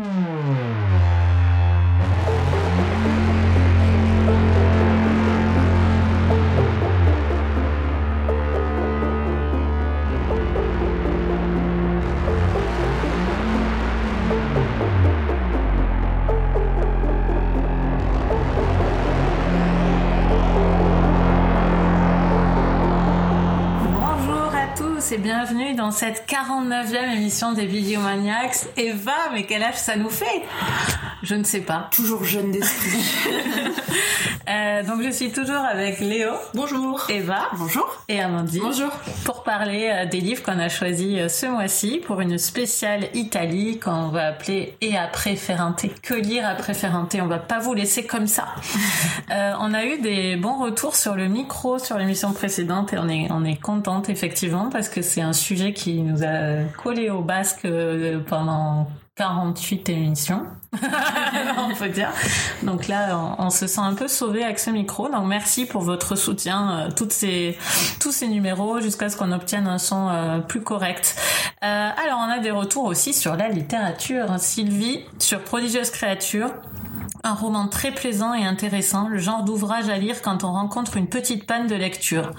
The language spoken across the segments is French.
Bonjour dans cette 49e émission des Videomaniacs. Eva, mais quel âge ça nous fait? Je ne sais pas. Toujours jeune d'esprit. Euh, donc je suis toujours avec Léo. Bonjour. Eva. Bonjour. Et Amandine. Bonjour. Pour parler euh, des livres qu'on a choisis euh, ce mois-ci pour une spéciale Italie qu'on va appeler Et après Ferrante. Que lire après Ferrante On va pas vous laisser comme ça. Euh, on a eu des bons retours sur le micro sur l'émission précédente et on est, on est contente effectivement parce que c'est un sujet qui nous a collé au basque pendant 48 émissions, on peut dire. Donc là, on, on se sent un peu sauvé avec ce micro. Donc merci pour votre soutien, euh, toutes ces, tous ces numéros, jusqu'à ce qu'on obtienne un son euh, plus correct. Euh, alors, on a des retours aussi sur la littérature. Sylvie, sur Prodigieuse créature. Un roman très plaisant et intéressant, le genre d'ouvrage à lire quand on rencontre une petite panne de lecture.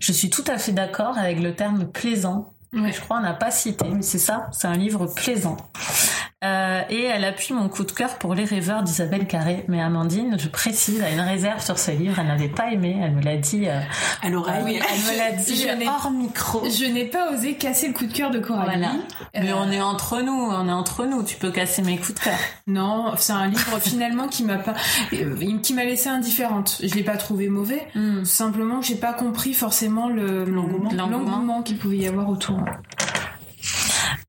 Je suis tout à fait d'accord avec le terme plaisant. Ouais. Je crois qu'on n'a pas cité, mais c'est ça, c'est un livre plaisant. Euh, et elle appuie mon coup de cœur pour Les rêveurs d'Isabelle Carré. Mais Amandine, je précise, a une réserve sur ce livre. Elle n'avait pas aimé. Elle me l'a dit. euh, À l'oreille. Oui, elle me l'a dit je n'ai- hors micro. Je n'ai pas osé casser le coup de cœur de Coralie. Voilà. Mais Euh, on est entre nous. On est entre nous. Tu peux casser mes coups de cœur. Non, c'est un livre finalement qui m'a pas, euh, qui m'a laissé indifférente. Je l'ai pas trouvé mauvais. Hmm. Simplement, que j'ai pas compris forcément le l'engouement qu'il pouvait y avoir autour.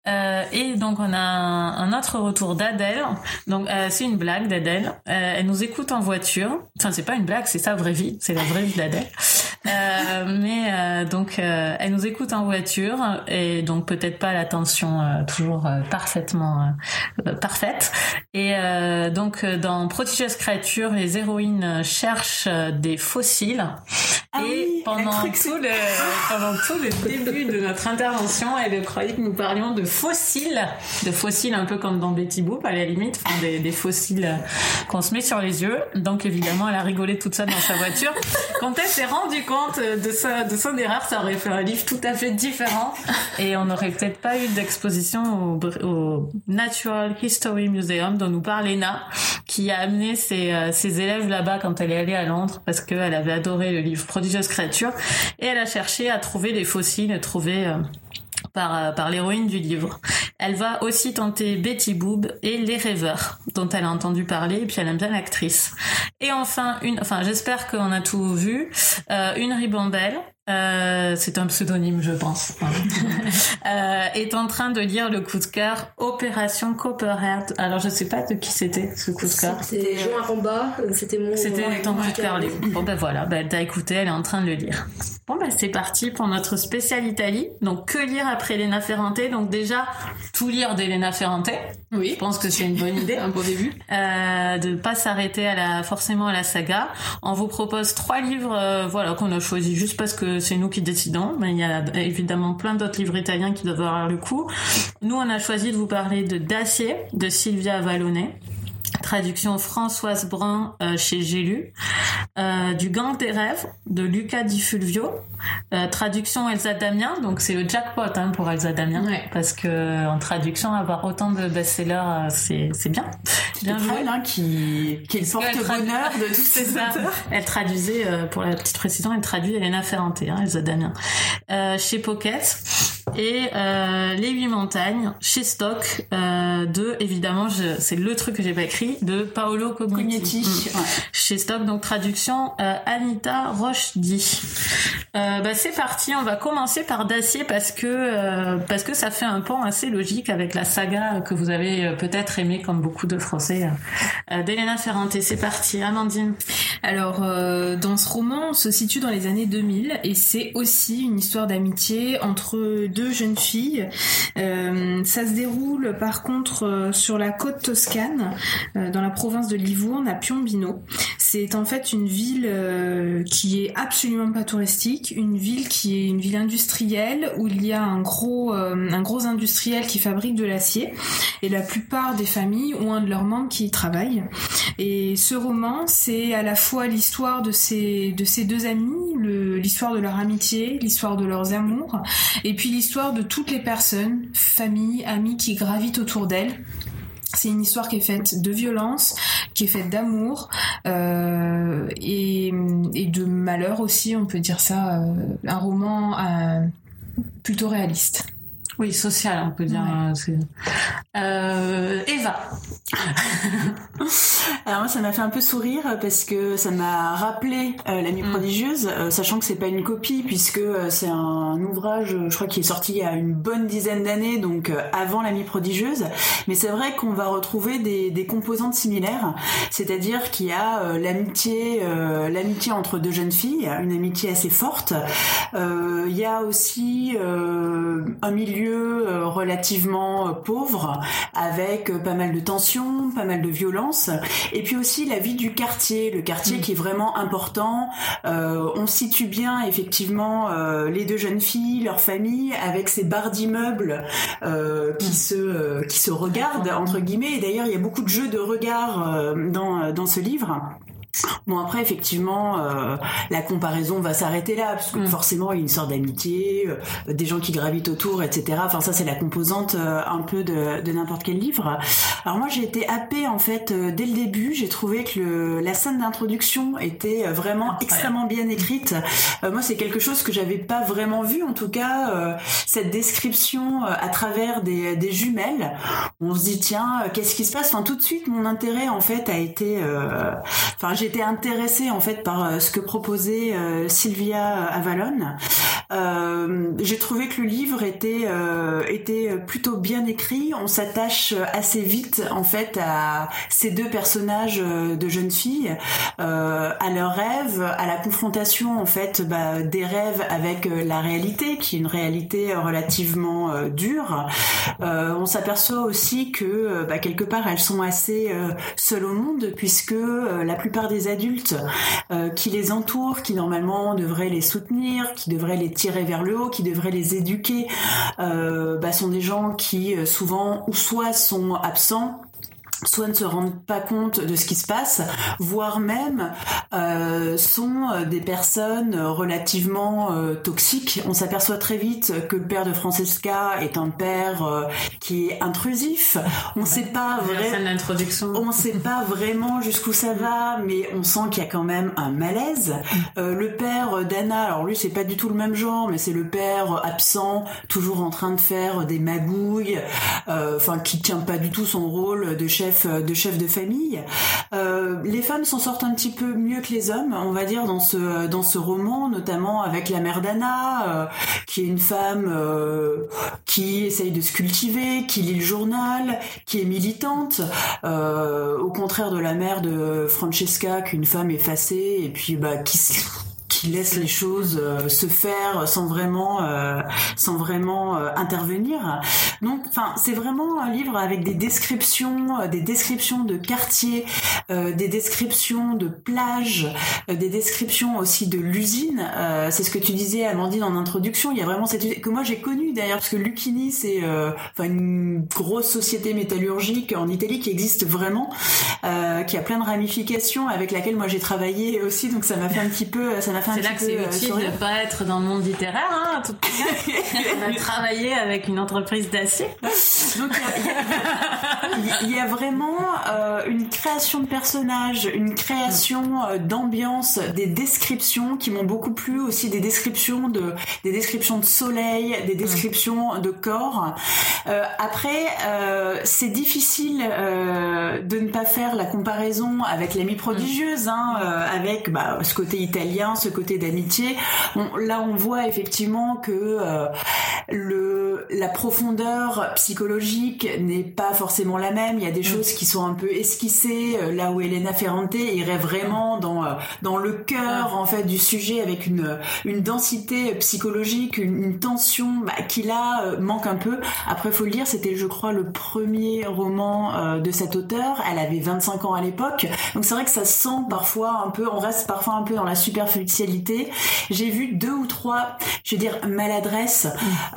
Euh, et donc on a un, autre retour d'Adèle. Donc euh, c'est une blague d'Adèle. Euh, elle nous écoute en voiture. Enfin c'est pas une blague, c'est sa vraie vie, c'est la vraie vie d'Adèle. Mais donc elle nous écoute en voiture et donc peut-être pas l'attention toujours parfaitement parfaite. Et donc dans Prodigieuse créature, les héroïnes cherchent des fossiles. Ah et oui, pendant tout le pendant tout le début de notre intervention, elle croyait que nous parlions de fossiles, de fossiles un peu comme dans Betty Boop à la limite, enfin, des, des fossiles qu'on se met sur les yeux. Donc évidemment, elle a rigolé toute seule dans sa voiture. Quand elle s'est rendue compte de sa de son erreur, ça aurait fait un livre tout à fait différent et on n'aurait peut-être pas eu d'exposition au, Natural History Museum dont nous parle Lena, qui a amené ses, euh, ses élèves là-bas quand elle est allée à Londres parce qu'elle avait adoré le livre Créature et elle a cherché à trouver les fossiles trouvés euh, par, euh, par l'héroïne du livre. Elle va aussi tenter Betty Boob et Les Rêveurs, dont elle a entendu parler, et puis elle aime bien l'actrice. Et enfin, une, enfin, j'espère qu'on a tout vu, euh, une ribambelle. Euh, c'est un pseudonyme, je pense. euh, est en train de lire le coup de cœur Opération Copperhead. Alors, je sais pas de qui c'était ce coup de cœur. C'était Jean Aramba, c'était mon. C'était ton coup de cœur. Bon ben voilà, ben, elle t'a écouté, elle est en train de le lire. Bon ben c'est parti pour notre spécial Italie. Donc que lire après Elena Ferrante? Donc déjà tout lire d'Elena Ferrante. Je Oui. pense que c'est une bonne idée. Un beau début. Euh, de pas s'arrêter à la forcément à la saga. On vous propose trois livres, euh, voilà qu'on a choisi juste parce que c'est nous qui décidons. Mais il y a évidemment plein d'autres livres italiens qui doivent avoir le coup. Nous on a choisi de vous parler de Dacier de Silvia Avalone. Traduction Françoise Brun euh, chez J'ai lu. Euh, du Gang des rêves de Luca Di Fulvio. Euh, traduction Elsa Damien. Donc c'est le jackpot hein, pour Elsa Damien. Ouais. Parce que en traduction, avoir autant de best-sellers, euh, c'est c'est bien. Bien joué. Elle, hein, qui, qui est le porte-bonheur de tous ces auteurs. Elle traduisait, euh, pour la petite précision, elle traduit Elena Ferrante, hein, Elsa Damien. Euh, chez Pocket. Et euh, Les Huit Montagnes, chez Stock, euh, de, évidemment, c'est le truc que j'ai pas écrit, de Paolo Cognetti. Mm. Ouais. Chez Stock, donc traduction euh, Anita Rochdy. Euh, bah, c'est parti, on va commencer par Dacier parce que euh, parce que ça fait un pont assez logique avec la saga que vous avez euh, peut-être aimé comme beaucoup de Français euh, euh, d'Elena Ferrante. C'est parti, Amandine. Alors, euh, dans ce roman, on se situe dans les années 2000 et c'est aussi une histoire d'amitié entre deux jeunes filles. Euh, ça se déroule par contre euh, sur la côte toscane, euh, dans la province de Livourne, à Piombino. C'est en fait une ville euh, qui est absolument pas touristique, une ville qui est une ville industrielle où il y a un gros, euh, un gros industriel qui fabrique de l'acier et la plupart des familles ont un de leurs membres qui y travaille. Et ce roman, c'est à la fois l'histoire de ces, de ces deux amis, l'histoire de leur amitié, l'histoire de leurs amours, et puis l'histoire de toutes les personnes, familles, amis qui gravitent autour d'elles. C'est une histoire qui est faite de violence, qui est faite d'amour euh, et, de malheur aussi, on peut dire ça. euh, un roman euh, plutôt réaliste. Oui, social, on peut dire. Ouais. euh, Euh, Eva. Alors moi ça m'a fait un peu sourire parce que ça m'a rappelé euh, l'amie Mm. prodigieuse, euh, sachant que c'est pas une copie puisque c'est un ouvrage, je crois qui est sorti il y a une bonne dizaine d'années, donc avant l'amie prodigieuse. Mais c'est vrai qu'on va retrouver des, des composantes similaires, c'est-à-dire qu'il y a l'amitié, l'amitié entre deux jeunes filles, une amitié assez forte. Il y a aussi un milieu euh, relativement euh, pauvre avec euh, pas mal de tensions, pas mal de violence, et puis aussi la vie du quartier, le quartier Mm. qui est vraiment important. Euh, on situe bien effectivement euh, les deux jeunes filles, leur famille, avec ces barres d'immeubles euh, qui Mm. se qui se regardent entre guillemets. Et d'ailleurs, il y a beaucoup de jeux de regard dans dans ce livre. Bon après effectivement euh, la comparaison va s'arrêter là parce que Mm. forcément il y a une sorte d'amitié, euh, des gens qui gravitent autour, etc. Enfin ça c'est la composante euh, un peu de, de n'importe quel livre. Alors moi j'ai été happée en fait euh, dès le début. J'ai trouvé que le, la scène d'introduction était euh, vraiment extrêmement bien écrite. Euh, moi c'est quelque chose que j'avais pas vraiment vu en tout cas euh, cette description euh, à travers des, des jumelles. On se dit tiens qu'est-ce qui se passe? Enfin tout de suite mon intérêt en fait a été euh, Enfin, j'étais intéressée en fait par euh, ce que proposait euh, Sylvia Avalon. Euh, j'ai trouvé que le livre était était plutôt bien écrit. On s'attache assez vite en fait à ces deux personnages de jeunes filles, à leurs rêves, à la confrontation en fait bah, des rêves avec la réalité, qui est une réalité relativement dure. On s'aperçoit aussi que bah, quelque part elles sont assez seules au monde puisque la plupart des adultes euh, qui les entourent, qui normalement devraient les soutenir, qui devraient les tirer vers le haut, qui devraient les éduquer, euh, bah, sont des gens qui euh, souvent ou soit sont absents soit ne se rendent pas compte de ce qui se passe, voire même euh, sont euh, des personnes relativement euh, toxiques. On s'aperçoit très vite que le père de Francesca est un père euh, qui est intrusif. On ne sait pas vraiment on sait pas vraiment jusqu'où ça va, mais on sent qu'il y a quand même un malaise. Euh, le père d'Anna, alors lui c'est pas du tout le même genre, mais c'est le père absent, toujours en train de faire des magouilles, enfin qui tient pas du tout son rôle de chef de chef de famille. Euh, les femmes s'en sortent un petit peu mieux que les hommes, on va dire dans ce roman, notamment avec la mère d'Anna, euh, qui est une femme euh, qui essaye de se cultiver, qui lit le journal, qui est militante, euh, au contraire de la mère de Francesca, qu'une femme effacée et puis bah qui qui laisse les choses euh, se faire sans vraiment euh, sans vraiment euh, intervenir. Donc enfin c'est vraiment un livre avec des descriptions euh, des descriptions de quartiers, des descriptions de plages, des descriptions aussi de l'usine. C'est ce que tu disais Amandine en introduction, il y a vraiment cette que moi j'ai connue d'ailleurs parce que Lucchini c'est enfin une grosse société métallurgique en Italie qui existe vraiment qui a plein de ramifications avec laquelle moi j'ai travaillé aussi donc ça m'a fait un petit peu ça m'a C'est là que c'est euh, utile de pas être dans le monde littéraire. Hein, tout On a travaillé avec une entreprise d'acier. Donc il y a- y, y vraiment euh, une création de personnages, une création euh, d'ambiance, des descriptions qui m'ont beaucoup plu aussi, des descriptions de des descriptions de soleil, des descriptions de corps. Euh, après, c'est difficile de ne pas faire la comparaison avec l'amie prodigieuse, hein, avec bah, ce côté italien, ce côté d'amitié. Là, on voit effectivement que euh, le que la profondeur psychologique n'est pas forcément la même. Il y a des Mm. choses qui sont un peu esquissées, euh, là où Elena Ferrante irait vraiment dans euh, dans le cœur en fait du sujet avec une une densité psychologique, une, une tension bah, qui là euh, manque un peu. Après, faut le dire, c'était je crois le premier roman euh, de cet auteur. Elle avait 25 ans à l'époque, donc c'est vrai que ça sent parfois un peu, on reste parfois un peu dans la superficialité. J'ai vu deux ou trois, je vais dire maladresses.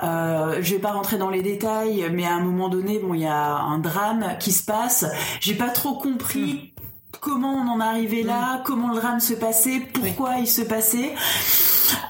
Euh, je vais pas rentrer dans les détails, mais à un moment donné, bon, il y a un drame qui se passe. J'ai pas trop compris. Comment on en est arrivé là, comment le drame se passait, pourquoi il se passait.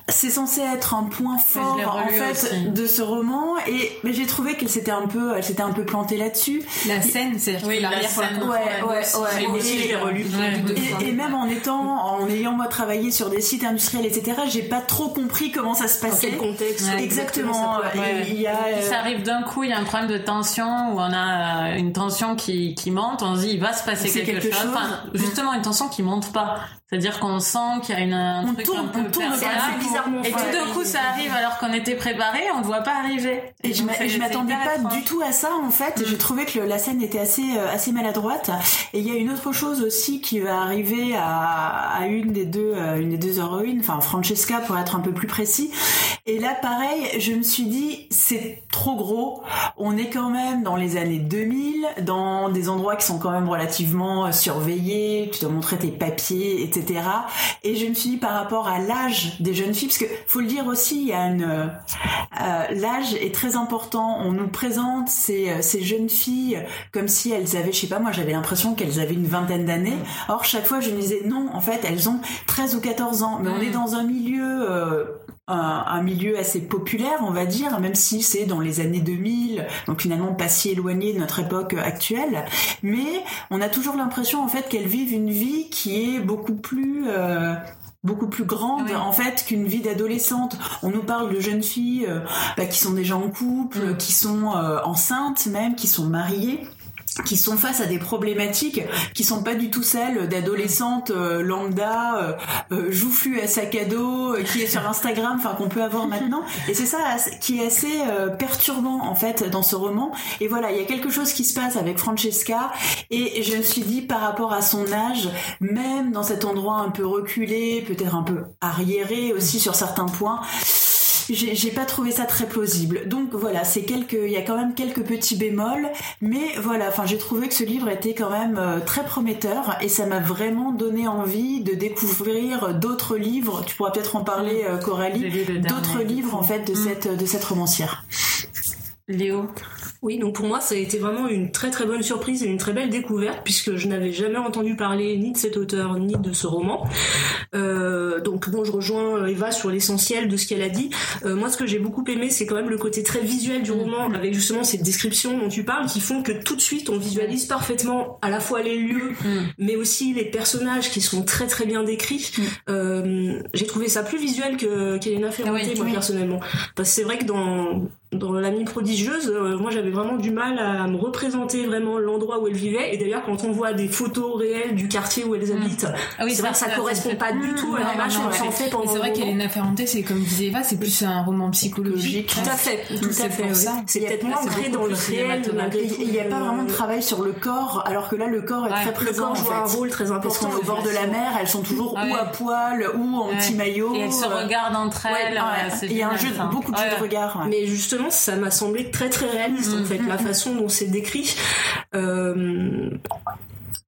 C'est censé être un point fort en fait aussi. de ce roman et mais j'ai trouvé qu'elle s'était un peu elle s'était un peu plantée là-dessus La scène, c'est Oui, la scène. Ouais, ouais, ouais. Moi aussi, je l'ai relu Ouais. deux et, fois. et même en étant, en ayant moi travaillé sur des sites industriels, etc., j'ai pas trop compris comment ça se Dans passait. quel contexte Ouais, Exactement. ça Ouais. Il y a. Puis euh, ça arrive d'un coup, il y a un problème de tension où on a euh, une tension qui, qui monte, on se dit il va se passer quelque chose. chose. Enfin, justement, une tension qui monte pas. C'est-à-dire qu'on sent qu'il y a une, un On truc tourne- un peu on tourne le bizarrement Et tout d'un coup, ça arrive alors qu'on était préparé, on ne voit pas arriver. Et c'est- je m'attendais pas étrange. du tout à ça en fait. J'ai trouvé que le- la scène était assez euh, assez maladroite. Et il y a une autre chose aussi qui va arriver à, à une des deux euh, une des deux héroïnes, enfin Francesca pour être un peu plus précis. Et là pareil, je me suis dit c'est trop gros. On est quand même dans les années 2000, dans des endroits qui sont quand même relativement euh, surveillés. Tu dois montrer tes papiers, etc. Et je me suis dit par rapport à l'âge des jeunes filles, parce que faut le dire aussi, il y a une euh, l'âge est très important. On nous présente ces, euh, ces jeunes filles comme si elles avaient, je sais pas, moi j'avais l'impression qu'elles avaient une vingtaine d'années. Or chaque fois je me disais non, en fait elles ont 13 ou 14 ans. Mais on Mm. est dans un milieu euh, un, milieu assez populaire, on va dire, même si c'est dans les années 2000, donc finalement pas si éloigné de notre époque actuelle. Mais on a toujours l'impression en fait qu'elles vivent une vie qui est beaucoup plus euh, beaucoup plus grande Oui. en fait qu'une vie d'adolescente. On nous parle de jeunes filles euh, bah, qui sont déjà en couple, Mm. qui sont euh, enceintes même, qui sont mariées qui sont face à des problématiques qui sont pas du tout celles d'adolescentes euh, lambda euh, euh, joufflues à sac à dos euh, qui est sur Instagram enfin qu'on peut avoir maintenant. Et c'est ça qui est assez euh, perturbant en fait dans ce roman. Et voilà il y a quelque chose qui se passe avec Francesca. Et je me suis dit par rapport à son âge même dans cet endroit un peu reculé peut-être un peu arriéré aussi sur certains points j'ai pas trouvé ça très plausible. Donc voilà, c'est quelques, il y a quand même quelques petits bémols, mais voilà, enfin j'ai trouvé que ce livre était quand même euh, très prometteur et ça m'a vraiment donné envie de découvrir d'autres livres. Tu pourras peut-être en parler, euh, Coralie. D'autres livres en fait de Mm. cette de cette romancière. Léo. Oui, donc pour moi, ça a été vraiment une très très bonne surprise et une très belle découverte puisque je n'avais jamais entendu parler ni de cet auteur ni de ce roman. Euh, donc bon, je rejoins Eva sur l'essentiel de ce qu'elle a dit. Euh, moi, ce que j'ai beaucoup aimé, c'est quand même le côté très visuel du roman avec justement ces descriptions dont tu parles qui font que tout de suite on visualise parfaitement à la fois les lieux Mm. mais aussi les personnages qui sont très très bien décrits. Mm. Euh, j'ai trouvé ça plus visuel que qu'Elena Ferrante, Oui, moi oui. personnellement. Parce que c'est vrai que dans dans l'amie prodigieuse, euh, moi j'avais vraiment du mal à me représenter vraiment l'endroit où elle vivait. Et d'ailleurs, quand on voit des photos réelles du quartier où elles Mm. habitent, Ah oui, c'est vrai que ça correspond pas du tout à l'image qu'on s'en fait pendant c'est vrai qu'Elena Ferrante, c'est comme disait Eva, c'est plus un roman psychologique. Tout à fait, tout C'est à fait. ça. C'est peut-être moins ancré dans le réel il n'y a pas Euh, vraiment de travail sur le corps, alors que là le corps est très le Le présent corps joue un rôle très important. au bord de la mer, elles sont toujours ou à poil ou en petit maillot. Et elles se euh, regardent entre elles. c'est Il y a un jeu, ça. beaucoup de jeux de regard. Mais justement, ça m'a semblé très très réaliste en Mm. fait, la façon dont c'est décrit. Euh,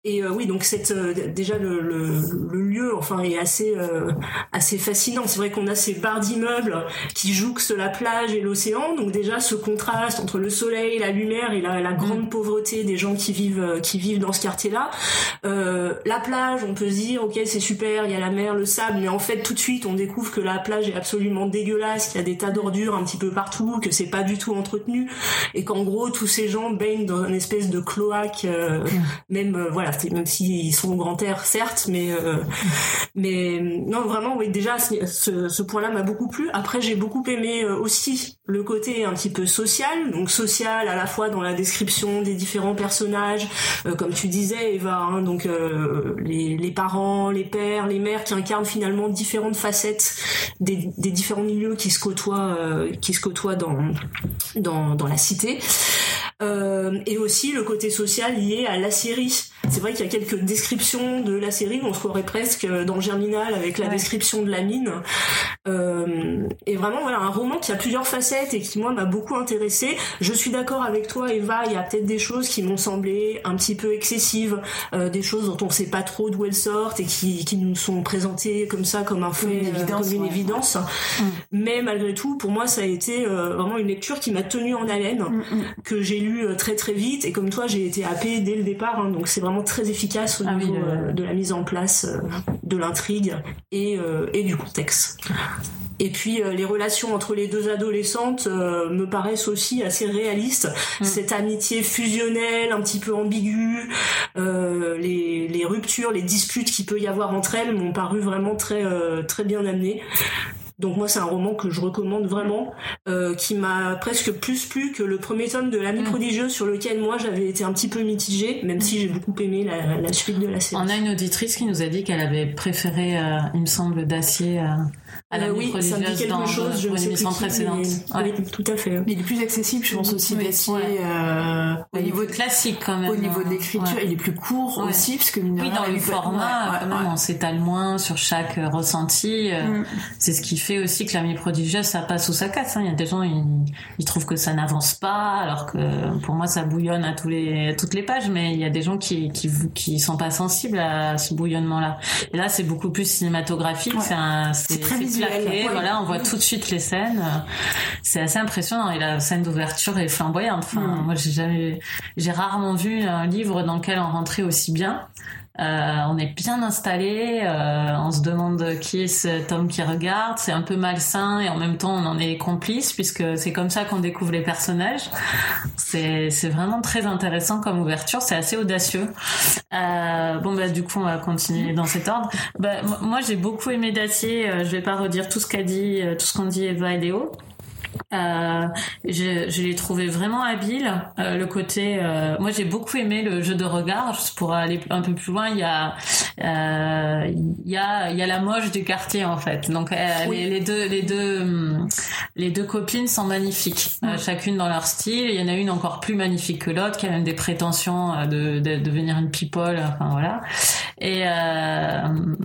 et euh, oui, donc cette, euh, déjà le, le, le lieu, enfin, est assez euh, assez fascinant. C'est vrai qu'on a ces barres d'immeubles qui jouxtent la plage et l'océan. Donc déjà ce contraste entre le soleil, la lumière et la, la grande pauvreté des gens qui vivent euh, qui vivent dans ce quartier-là. Euh, la plage, on peut se dire ok c'est super, il y a la mer, le sable, mais en fait tout de suite on découvre que la plage est absolument dégueulasse, qu'il y a des tas d'ordures un petit peu partout, que c'est pas du tout entretenu et qu'en gros tous ces gens baignent dans une espèce de cloaque, euh, même voilà même s'ils sont au grand air, certes, mais mais non, vraiment, oui, déjà ce, ce point-là m'a beaucoup plu. Après, j'ai beaucoup aimé aussi le côté un petit peu social, donc social à la fois dans la description des différents personnages, comme tu disais, Eva, hein, donc les, les parents, les pères, les mères qui incarnent finalement différentes facettes des, des différents milieux qui se côtoient, qui se côtoient dans dans, dans la cité. Euh, et aussi le côté social lié à la série. C'est vrai qu'il y a quelques descriptions de la série, on se croirait presque dans Germinal avec la description de la mine. Euh, et vraiment, voilà, un roman qui a plusieurs facettes et qui, moi, m'a beaucoup intéressé. Je suis d'accord avec toi, Eva, il y a peut-être des choses qui m'ont semblé un petit peu excessives, euh, des choses dont on sait pas trop d'où elles sortent et qui, qui nous sont présentées comme ça, comme un fait, une évidence. Comme une évidence. Mm. Mais malgré tout, pour moi, ça a été vraiment une lecture qui m'a tenue en haleine, mm, mm. que j'ai lu euh, très très vite et comme toi j'ai été happée dès le départ hein, donc c'est vraiment très efficace au ah niveau euh, de la mise en place euh, de l'intrigue et, et du contexte. Et puis les relations entre les deux adolescentes me paraissent aussi assez réalistes. Mm. Cette amitié fusionnelle, un petit peu ambiguë, les, les, ruptures, les disputes qu'il peut y avoir entre elles m'ont paru vraiment très très bien amenées. Donc moi c'est un roman que je recommande vraiment, euh, qui m'a presque plus plu que le premier tome de L'ami mm. prodigieux sur lequel moi j'avais été un petit peu mitigée, même si j'ai beaucoup aimé la, suite de la série. On a une auditrice qui nous a dit qu'elle avait préféré, euh, il me semble, Dacier. Euh, à euh, oui, ça me dit quelque chose, je ne sais plus précédente. Oui, tout à fait. il est plus accessible, je pense aussi, Dacier. Euh, au niveau classique quand même. Au niveau de l'écriture, il est plus court aussi, parce que oui, dans le format, quand même, on s'étale moins sur chaque euh, ressenti. Mm. C'est ce qui fait aussi que l'ami prodigieuse, ça passe ou ça casse. Hein. Il y a des gens, ils, ils trouvent que ça n'avance pas, alors que pour moi, ça bouillonne à tous les, à toutes les pages, mais il y a des gens qui, qui, qui sont pas sensibles à ce bouillonnement-là. Et là, c'est beaucoup plus cinématographique. C'est très voilà, on voit tout de suite les scènes. C'est assez impressionnant. Et la scène d'ouverture est flamboyante. Enfin, mm. moi, j'ai jamais, j'ai rarement vu un livre dans lequel on rentrait aussi bien. Euh, on est bien installé, euh, on se demande qui est cet homme qui regarde, c'est un peu malsain et en même temps on en est complice puisque c'est comme ça qu'on découvre les personnages. C'est, vraiment très intéressant comme ouverture, c'est assez audacieux. Euh, bon bah du coup on va continuer dans cet ordre. Bah, moi j'ai beaucoup aimé Dacier, je vais pas redire tout ce qu'a dit, tout ce qu'on dit Eva et Léo. Euh, je, je l'ai trouvé vraiment habile. Euh, le côté, euh, moi j'ai beaucoup aimé le jeu de regard. Pour aller un peu plus loin, il y a, il y a, il y a la moche du quartier en fait. Donc les, les, deux, les deux, les deux copines sont magnifiques, chacune dans leur style. Il y en a une encore plus magnifique que l'autre, qui a même des prétentions de, de, devenir une people. Enfin voilà, et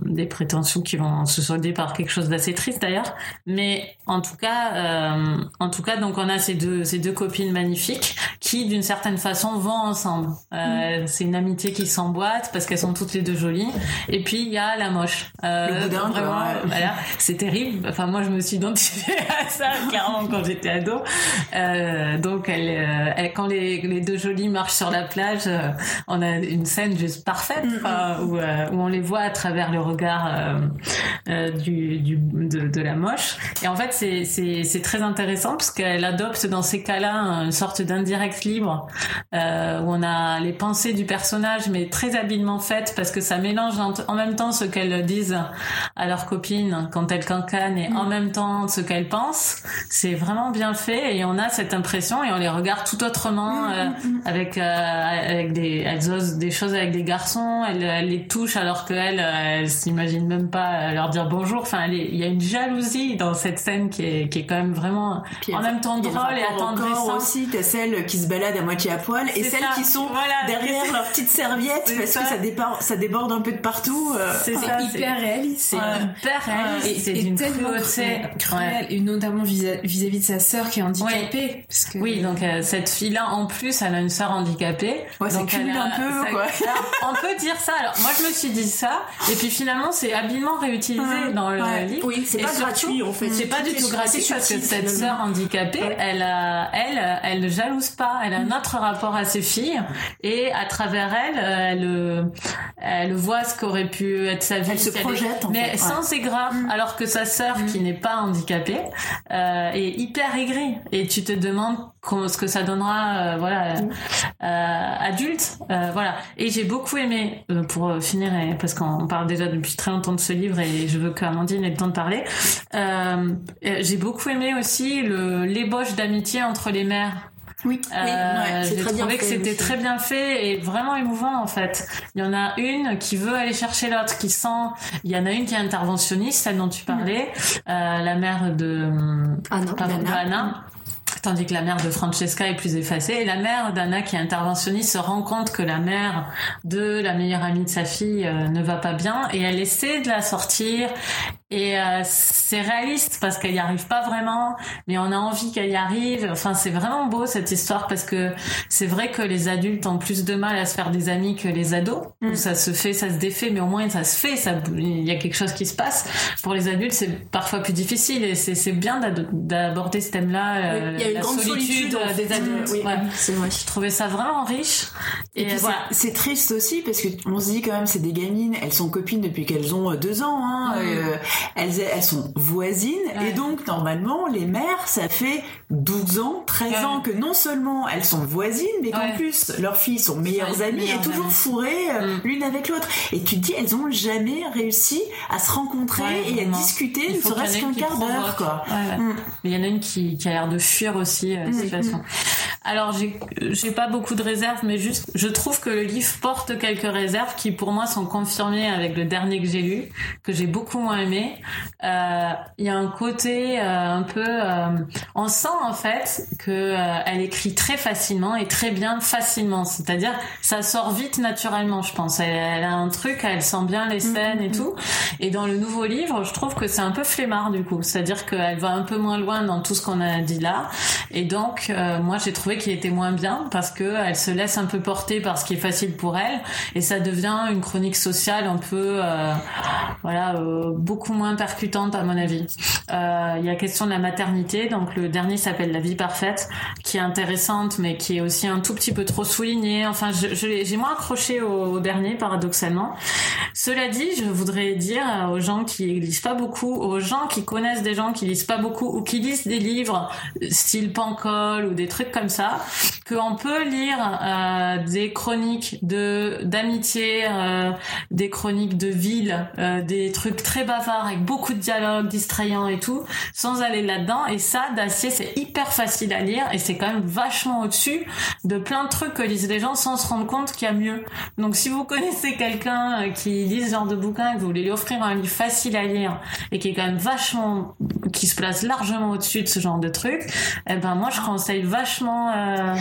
des prétentions qui vont se solder par quelque chose d'assez triste d'ailleurs. Mais en tout cas en tout cas, donc on a ces deux ces deux copines magnifiques qui, d'une certaine façon, vont ensemble. Euh, mm. C'est une amitié qui s'emboîte parce qu'elles sont toutes les deux jolies. Et puis il y a la moche. Euh, le boudin, vraiment, voilà, c'est terrible. Enfin, moi, je me suis identifiée à ça clairement quand j'étais ado. Euh, donc, elle, euh, elle, quand les, les deux jolies marchent sur la plage, euh, on a une scène juste parfaite mm. où, où on les voit à travers le regard du, du de, de la moche. Et en fait, c'est très intéressant parce qu'elle adopte dans ces cas-là une sorte d'indirect libre euh, où on a les pensées du personnage mais très habilement faites parce que ça mélange en, même temps ce qu'elles disent à leurs copines quand elles cancanent et en mm. même temps ce qu'elles pensent. C'est vraiment bien fait et on a cette impression et on les regarde tout autrement mm, euh, mm, avec euh, avec des elles osent des choses avec des garçons, elles, les touchent alors qu'elles elles s'imaginent même pas leur dire bonjour. Enfin, il y a une jalousie dans cette scène qui est qui est quand même vraiment en même temps drôle et attendrissant. aussi, t'as celles qui se baladent à moitié à poil et celles qui sont derrière leur petite serviette parce que ça déborde, ça déborde un peu de partout. Euh. C'est hyper réaliste. C'est hyper réaliste. C'est d'une cruauté cruelle, et notamment vis-à-vis de sa sœur qui est handicapée. Parce que... Oui, donc euh, cette fille-là, en plus, elle a une sœur handicapée. Ouais, donc un peu, quoi. on peut dire ça. Alors, moi, je me suis dit ça, et puis finalement, c'est habilement réutilisé dans le livre. Oui, c'est pas gratuit, en fait. C'est pas du tout gratuit parce que cette sœur handicapée, elle, elle, elle ne jalouse pas. Elle a un autre rapport à ses filles et à travers elle, elle, elle voit ce qu'aurait pu être sa vie. Elle se projette, en mais fait, sans ouais. c'est grave. Alors que sa sœur, qui n'est pas handicapée, euh, est hyper aigrie. Et tu te demandes ce que ça donnera, euh, voilà, euh, adulte, euh, voilà. Et j'ai beaucoup aimé, euh, pour euh, finir, et, parce qu'on parle déjà depuis très longtemps de ce livre et je veux qu'Amandine ait le temps de parler. J'ai beaucoup aimé aussi l'ébauche d'amitié entre les mères. Oui, Euh, ouais, c'est j'ai bien trouvé que c'était très bien fait et vraiment émouvant en fait. Il y en a une qui veut aller chercher l'autre, qui sent. Il y en a une qui est interventionniste, celle dont tu parlais, euh, la mère de Ah non, pardon. Anna. Tandis que la mère de Francesca est plus effacée. Et la mère d'Anna, qui est interventionniste, se rend compte que la mère de la meilleure amie de sa fille euh, ne va pas bien. Et elle essaie de la sortir. Et euh, c'est réaliste parce qu'elle y arrive pas vraiment, mais on a envie qu'elle y arrive. Enfin, c'est vraiment beau cette histoire parce que c'est vrai que les adultes ont plus de mal à se faire des amis que les ados. Où ça se fait, ça se défait, mais au moins ça se fait. Ça, il y a quelque chose qui se passe. Pour les adultes, c'est parfois plus difficile et c'est bien d'aborder ce thème-là. euh, Il y a une la grande solitude, des adultes. Oui, Ouais. c'est vrai. Je trouvais ça vraiment riche. Et, Et, puis c'est- voilà. c'est triste aussi parce que on se dit quand même c'est des gamines, elles sont copines depuis qu'elles ont euh, deux ans, hein, Mm. euh, elles, elles sont voisines Ouais. et donc normalement les mères ça fait 12 ans, 13 Ouais. ans que non seulement elles sont voisines mais qu'en Ouais. plus leurs filles sont meilleures amies meilleures et toujours amies. fourrées euh, Mm. l'une avec l'autre. Et tu te dis elles ont jamais réussi à se rencontrer et à discuter ne serait-ce ait qu'un quart d'heure quoi. Ouais, ouais. Mm. Mais il y en a une qui, qui a l'air de fuir aussi euh, la situation. Alors j'ai pas beaucoup de réserves, mais juste je trouve que le livre porte quelques réserves qui pour moi sont confirmées avec le dernier que j'ai lu, que j'ai beaucoup moins aimé. Euh, Il y a un côté euh, un peu, euh, on sent en fait que euh, elle écrit très facilement et très bien facilement. C'est-à-dire ça sort vite naturellement, je pense. Elle, elle a un truc, elle sent bien les scènes et tout. Et dans le nouveau livre, je trouve que c'est un peu flemmard du coup. C'est-à-dire qu'elle va un peu moins loin dans tout ce qu'on a dit là. Et donc, euh, moi, j'ai trouvé qu'il était moins bien parce que elle se laisse un peu porter par ce qui est facile pour elle. Et ça devient une chronique sociale un peu, euh, voilà, euh, beaucoup moins percutante à mon avis. Euh, Il y a question de la maternité. Donc, le dernier s'appelle La vie parfaite, qui est intéressante, mais qui est aussi un tout petit peu trop soulignée. Enfin, je- je j'ai moins accroché au, au dernier, paradoxalement. Cela dit, je voudrais dire aux gens qui lisent pas beaucoup, aux gens qui connaissent des gens qui lisent pas beaucoup ou qui lisent des livres style Pancol ou des trucs comme ça, qu'on peut lire euh, des chroniques de d'amitié, euh, des chroniques de ville, euh, des trucs très bavards avec beaucoup de dialogues distrayants et tout, sans aller là-dedans. Et ça, d'acier, c'est hyper facile à lire et c'est quand même vachement au-dessus de plein de trucs que lisent les gens sans se rendre compte qu'il y a mieux. Donc si vous connaissez quelqu'un qui lit ce genre de bouquin et que vous voulez lui offrir un livre facile à lire et qui est quand même vachement, qui se place largement au-dessus de ce genre de truc, eh ben moi je conseille vachement euh,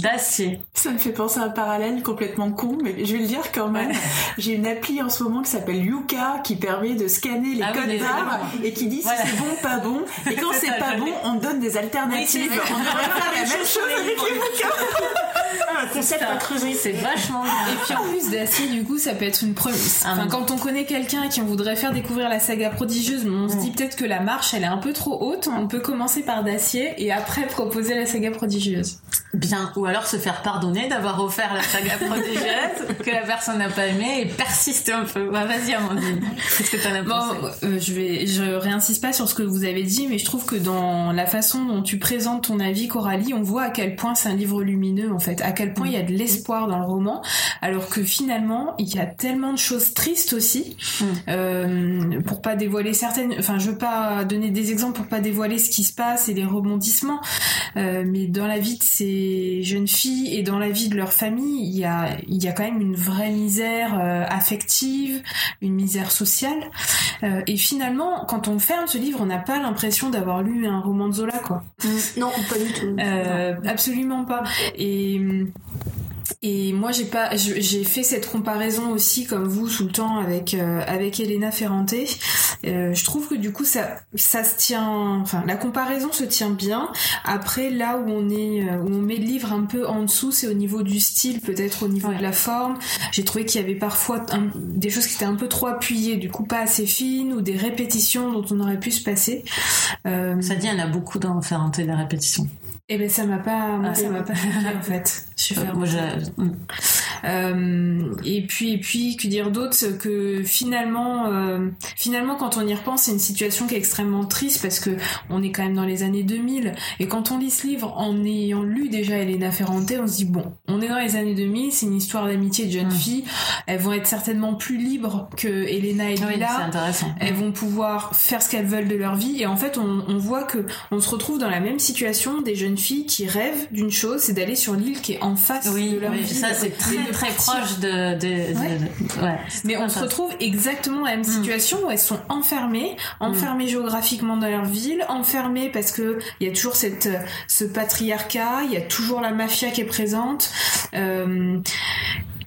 d'acier. Ça me fait penser à un parallèle complètement con, mais je vais le dire quand même. J'ai une appli en ce moment qui s'appelle Yuka qui permet de scanner les Ah oui, codes les barres et qui dit Voilà. si c'est bon, pas bon. Et quand C'est pas bon, on donne des alternatives. Oui, on devrait faire la même chose avec les bouquins. Concept à creuser. C'est vachement bien. Et puis en plus d'acier, du coup, ça peut être une première. Ah Enfin, quand on connaît quelqu'un qui on voudrait faire découvrir la saga prodigieuse, on se Mm. dit peut-être que la marche elle est un peu trop haute, on peut commencer par d'acier et après proposer la saga prodigieuse. Bien, ou alors se faire pardonner d'avoir offert la saga prodigieuse que la personne n'a pas aimé et persister un peu. Bah, vas-y Amandine, qu'est-ce que t'en as pensé Bon, euh, je vais, je réinsiste pas sur ce que vous avez dit, mais je trouve que dans la façon dont tu présentes ton avis, Coralie, on voit à quel point c'est un livre lumineux, en fait, à quel point il y a de l'espoir dans le roman, alors que finalement, il y a tellement de choses tristes aussi, Mm. euh, pour pas dévoiler certaines, enfin, je veux pas donner des exemples pour pas dévoiler ce qui se passe et les rebondissements, euh, mais dans la vie de ces jeunes filles et dans la vie de leur famille, il y a, il y a quand même une vraie misère euh, affective, une misère sociale. Euh, et finalement, quand on ferme ce livre, on n'a pas l'impression d'avoir lu un roman de Zola, quoi. Non, pas du tout. Euh, absolument pas. Et et moi j'ai pas j'ai fait cette comparaison aussi comme vous tout le temps avec euh, avec Elena Ferrante. Euh, je trouve que du coup ça ça se tient enfin la comparaison se tient bien. Après là où on est euh, où on met le livre un peu en dessous, c'est au niveau du style, peut-être au niveau Ouais. de la forme. J'ai trouvé qu'il y avait parfois un- des choses qui étaient un peu trop appuyées, du coup pas assez fines ou des répétitions dont on aurait pu se passer. Euh, Ça dit, en a beaucoup dans Ferranté des répétitions. et ben ça m'a pas Ah, ça m'a pas choqué en fait. Ferme. moi, Euh, et puis et puis que dire d'autre que finalement euh, finalement quand on y repense c'est une situation qui est extrêmement triste parce que on est quand même dans les années 2000 et quand on lit ce livre en ayant lu déjà Elena Ferrante on se dit bon on est dans les années 2000 c'est une histoire d'amitié de jeunes Mm. filles elles vont être certainement plus libres que Elena et Oui, Lila elles vont pouvoir faire ce qu'elles veulent de leur vie et en fait on, on voit que on se retrouve dans la même situation des jeunes filles qui rêvent d'une chose c'est d'aller sur l'île qui est en face Oui, de leur oui, vie ça c'est très très proche de. de, de- Ouais. de- ouais, c'est mais on se retrouve exactement dans la même Mm. situation où elles sont enfermées enfermées géographiquement dans leur ville enfermées parce que il y a toujours cette ce patriarcat il y a toujours la mafia qui est présente euh,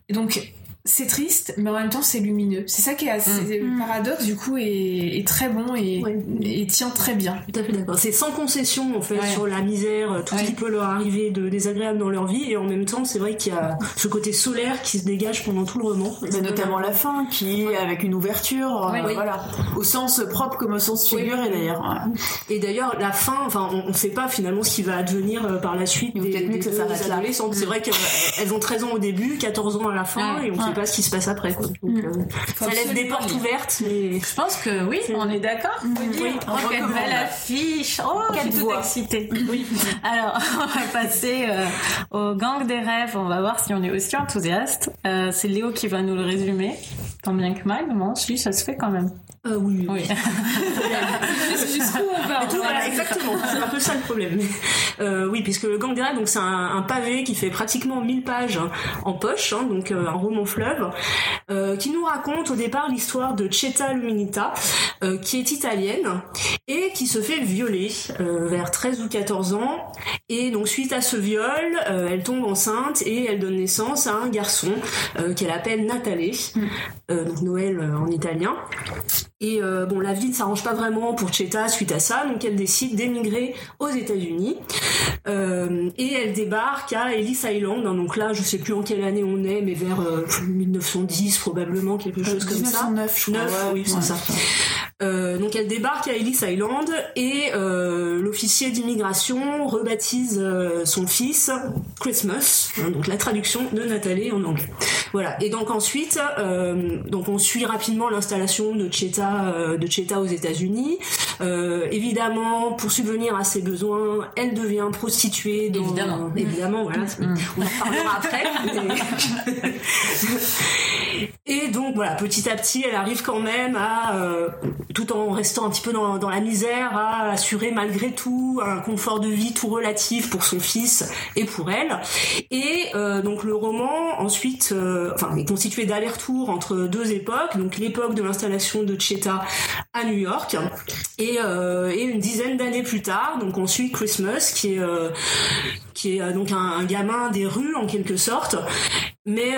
donc c'est triste, mais en même temps c'est lumineux. C'est ça qui est assez Mm. le paradoxe du coup est, est très bon et, Ouais. et tient très bien. Tout à fait d'accord. C'est sans concession en fait Ouais. sur la misère, tout ce Ouais. qui peut leur arriver de désagréable dans leur vie, et en même temps c'est vrai qu'il y a ce côté solaire qui se dégage pendant tout le roman. C'est notamment la fin qui est avec une ouverture, euh, oui. voilà, au sens propre comme au sens figuré d'ailleurs. Ouais. Et d'ailleurs la fin, enfin on, on sait pas finalement ce qui va advenir euh, par la suite peut-être mieux que ça s'arrête là. C'est vrai qu'elles elles ont 13 ans au début, 14 ans à la fin, Ouais. et on Ouais. Sait pas ce qui se passe après. Quoi. Donc, euh, ça laisse des portes ouvertes, mais Je pense que oui, on est d'accord. Dire. Oui, on oh, quelle belle affiche. Oh, je suis toute excitée. Oui. Alors, on va passer euh, au gang des rêves. On va voir si on est aussi enthousiaste. Euh, c'est Léo qui va nous le résumer. Tant bien que mal, moi, si ça se fait quand même. Euh, oui. Oui. Jusqu'où on va Et tout, voilà, exactement, c'est un peu ça le problème. Euh, oui, puisque le Gang des donc c'est un, un pavé qui fait pratiquement 1000 pages en poche, hein, donc euh, un roman fleuve, euh, qui nous raconte au départ l'histoire de Cheta Luminita, euh, qui est italienne et qui se fait violer euh, vers 13 ou 14 ans. Et donc suite à ce viol, elle tombe enceinte et elle donne naissance à un garçon euh, qu'elle appelle Natale, euh, donc Noël en italien. Et euh, bon, la vie ne s'arrange pas vraiment pour Cheta suite à ça, donc elle décide d'émigrer aux États-Unis. Euh, et elle débarque à Ellis Island, hein, donc là, je sais plus en quelle année on est, mais vers euh, 1910 probablement, quelque chose comme ça. 1909, je crois. Neuf, ouais. oui, c'est Ouais. ça. Euh, donc elle débarque à Ellis Island et euh, l'officier d'immigration rebaptise euh, son fils Christmas, hein, donc la traduction de Nathalie en anglais. Voilà. Et donc ensuite, donc on suit rapidement l'installation de Cheta, de Cheta aux États-Unis. Évidemment, pour subvenir à ses besoins, elle devient prostituée. Dans, Évidemment. évidemment, voilà. Mm. On en parlera après. mais- Et donc voilà, petit à petit, elle arrive quand même à, tout en restant un petit peu dans, la misère, à assurer malgré tout un confort de vie tout relatif pour son fils et pour elle. Et euh, donc le roman ensuite, euh, enfin, est constitué d'allers-retours entre deux époques, donc l'époque de l'installation de Cheta à New York et, euh, une dizaine d'années plus tard, donc on suit Christmas qui est qui est donc un, gamin des rues en quelque sorte, mais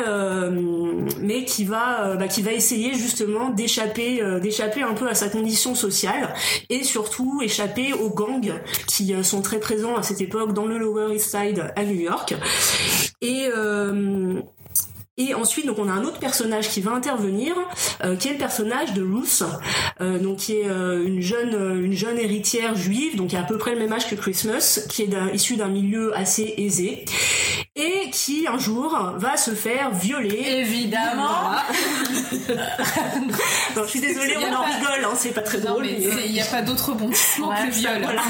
mais qui va bah, qui va essayer justement d'échapper d'échapper un peu à sa condition sociale et surtout échapper aux gangs qui euh, sont très présents à cette époque dans le Lower East Side à New York. Et euh, et ensuite, donc, on a un autre personnage qui va intervenir, euh, qui est le personnage de Ruth, euh, donc qui est euh, une jeune, une jeune héritière juive, donc qui a à peu près le même âge que Christmas, qui est issue d'un milieu assez aisé, et qui un jour va se faire violer. Évidemment. Non, je suis désolée, on en pas- rigole, hein, c'est pas très Non drôle. il n'y a pas d'autre rebondissement Ouais, que le viol. Voilà.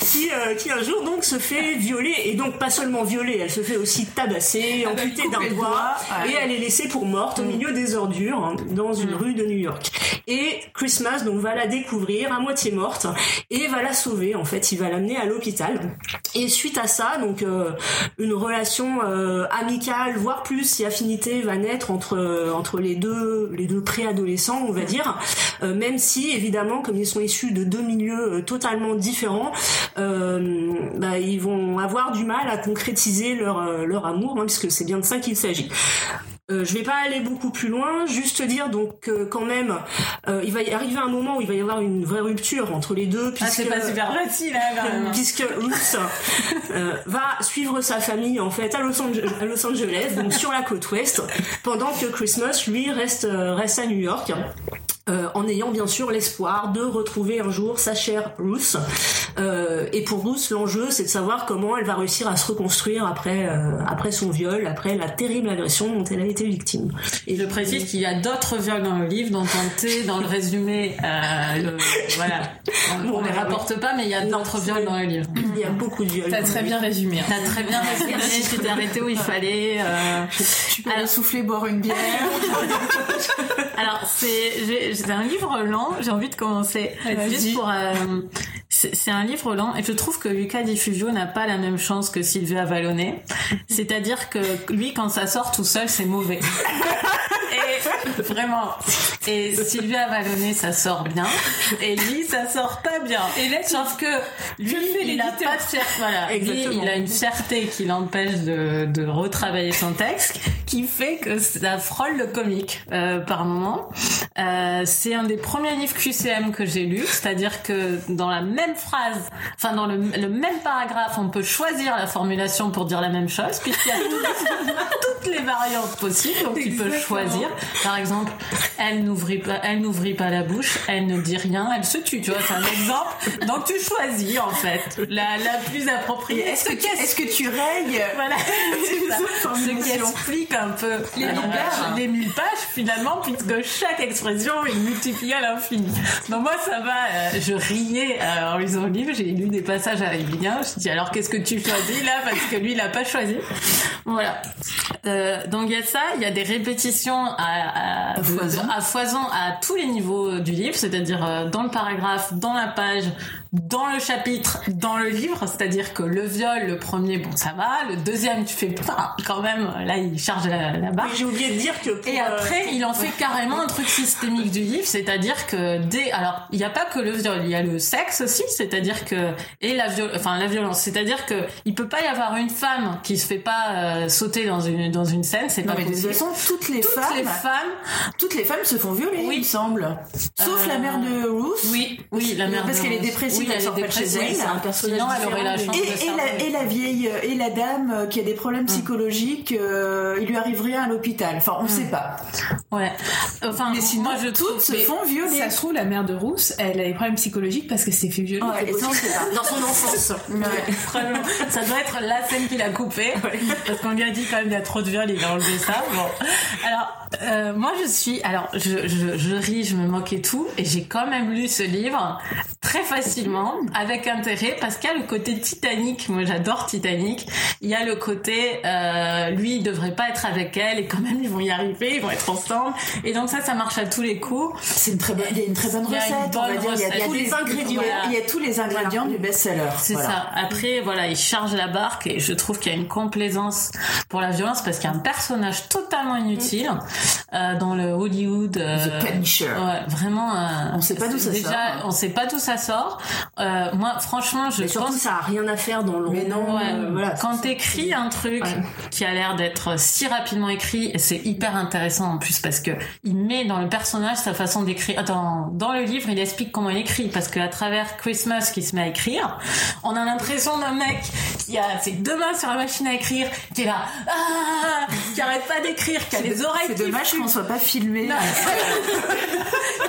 qui, qui un jour donc se fait violer et donc pas seulement violer, elle se fait aussi tabasser, Bah, amputée d'un doigt et elle est laissée pour morte au milieu des ordures hein, dans une rue de New York. Et Christmas donc va la découvrir à moitié morte et va la sauver en fait, il va l'amener à l'hôpital. Et suite à ça donc euh, une relation euh, amicale voire plus si affinité va naître entre euh, entre les deux les deux préadolescents on va dire. Même si évidemment comme ils sont issus de deux milieux totalement différents bah, ils vont avoir du mal à concrétiser leur leur amour hein, puisque c'est bien de ça qu'il s'agit euh, je vais pas aller beaucoup plus loin, juste dire donc euh, quand même, euh, il va y arriver un moment où il va y avoir une vraie rupture entre les deux, Ah, puisque c'est pas super facile, quand même. puisque Ruth euh, va suivre sa famille en fait à Los, Ange- à Los Angeles, donc sur la côte ouest, pendant que Christmas lui reste euh, reste à New York. Euh, en ayant bien sûr l'espoir de retrouver un jour sa chère Ruth, Euh, et pour Bruce, l'enjeu, c'est de savoir comment elle va réussir à se reconstruire après, euh, après son viol, après la terrible agression dont elle a été victime. Et je précise qu'il y a d'autres viols dans le livre, dont on T dans le résumé, euh, le- voilà. On, on les rapporte pas, mais il y a d'autres viols dans le livre. Il y a beaucoup de viols. T'as très bien résumé. hein. T'as très bien résumé, tu t'es arrêté où il fallait. euh. Tu peux Alors- aller souffler, boire une bière. Alors, c'est c'est un livre lent, j'ai envie de commencer. Juste pour... euh, c'est un livre lent et je trouve que Luca Di Fugio n'a pas la même chance que Silvia Vallone. C'est-à-dire que lui, quand ça sort tout seul, c'est mauvais. Et vraiment. Et Sylvia Vallone, ça sort bien. Et lui, ça sort pas bien. Et là, Sauf que lui, il a pas de fierté. Voilà. Lui, Exactement. il a une fierté qui l'empêche de, de retravailler son texte, qui fait que ça frôle le comique euh, par moment. Euh, c'est un des premiers livres QCM que j'ai lu, c'est-à-dire que dans la même phrase, enfin dans le, le même paragraphe, on peut choisir la formulation pour dire la même chose, puisqu'il y a toutes les variantes possibles, donc tu peux Exactement. choisir. Par exemple, elle n'ouvrit pas, elle n'ouvrit pas la bouche, elle ne dit rien, elle se tue, tu vois, c'est un exemple. Donc tu choisis en fait la, la plus appropriée. Est-ce que, est-ce que tu rayes Voilà. Ce qui explique un peu Les euh, mille pages. les mille pages finalement, puisque chaque expression est multipliée à l'infini. Donc moi ça va, euh, je riais euh, en lisant le livre, j'ai lu des passages à bien, je dis alors qu'est-ce que tu choisis là parce que lui il a pas choisi. Voilà. Euh, donc il y a ça, il y a des répétitions à, à, À foison. à foison à tous les niveaux du livre, c'est-à-dire euh, dans le paragraphe, dans la page, dans le chapitre, dans le livre, c'est-à-dire que le viol, le premier, bon ça va, le deuxième tu fais putain, quand même, là il charge la, la barre. Oui, J'ai oublié de dire que pour, Et euh, après, il en fait carrément un truc systémique du livre, c'est-à-dire que dès, alors, il n'y a pas que le viol, il y a le sexe aussi, c'est-à-dire que, et la viol, enfin, la violence, c'est-à-dire que il peut pas y avoir une femme qui se fait pas euh, sauter dans une, dans une scène, c'est pas mais de toute façon, toutes les Toutes femmes, les femmes, toutes les femmes se font violer, Oui. il me semble. Sauf Euh, la mère de Ruth. oui, oui, la mère Parce qu'elle est Rose. Oui, elle sort pas chez elle. c'est un personnage Sinon, elle aurait la différent. chance Et, de et faire la, et la vieille et la dame euh, qui a des problèmes psychologiques, euh, il lui arrive rien à l'hôpital. Enfin, on sait pas. Ouais. Enfin, Mais sinon, moi je trouve, toutes se font violer. Ça se trouve, la mère de Rousse, elle a des problèmes psychologiques parce qu'elle s'est fait violer. Ouais, et ça, on sait pas. dans son enfance. Ouais. Ça doit être la scène qu'il a coupée parce qu'on lui a dit quand même il y a trop de viol il a enlevé ça bon alors euh, moi je suis alors je, je, je ris je me moque et tout et j'ai quand même lu ce livre très facilement avec intérêt parce qu'il y a le côté Titanic moi j'adore Titanic il y a le côté euh, lui il devrait pas être avec elle et quand même ils vont y arriver ils vont être ensemble et donc ça ça marche à tous les coups C'est une très bonne, il y a une très bonne recette. Il y a, Tous les ingrédients. Il y a tous les ingrédients du best-seller. C'est Voilà. ça. Après, voilà, il charge la barque et je trouve qu'il y a une complaisance pour la violence parce qu'il y a un personnage totalement inutile euh, dans le Hollywood. euh, The Punisher. Ouais, vraiment. euh, On sait pas d'où ça déjà, sort. On sait pas d'où ça sort. Euh, moi, franchement, je Mais surtout, pense. ça a rien à faire dans le Mais roman. non, Ouais, euh, voilà. quand t'écris un truc Ouais. qui a l'air d'être si rapidement écrit, et c'est hyper intéressant en plus parce que il met dans le personnage sa façon d'écrire. Attends, dans le livre, il explique comment il écrit parce qu'à travers Christmas qui se met à écrire, on a l'impression d'un mec qui a ses deux mains sur la machine à écrire, qui est là, ah, qui arrête pas d'écrire, qui a les oreilles C'est qui dommage qu'on soit pas filmé.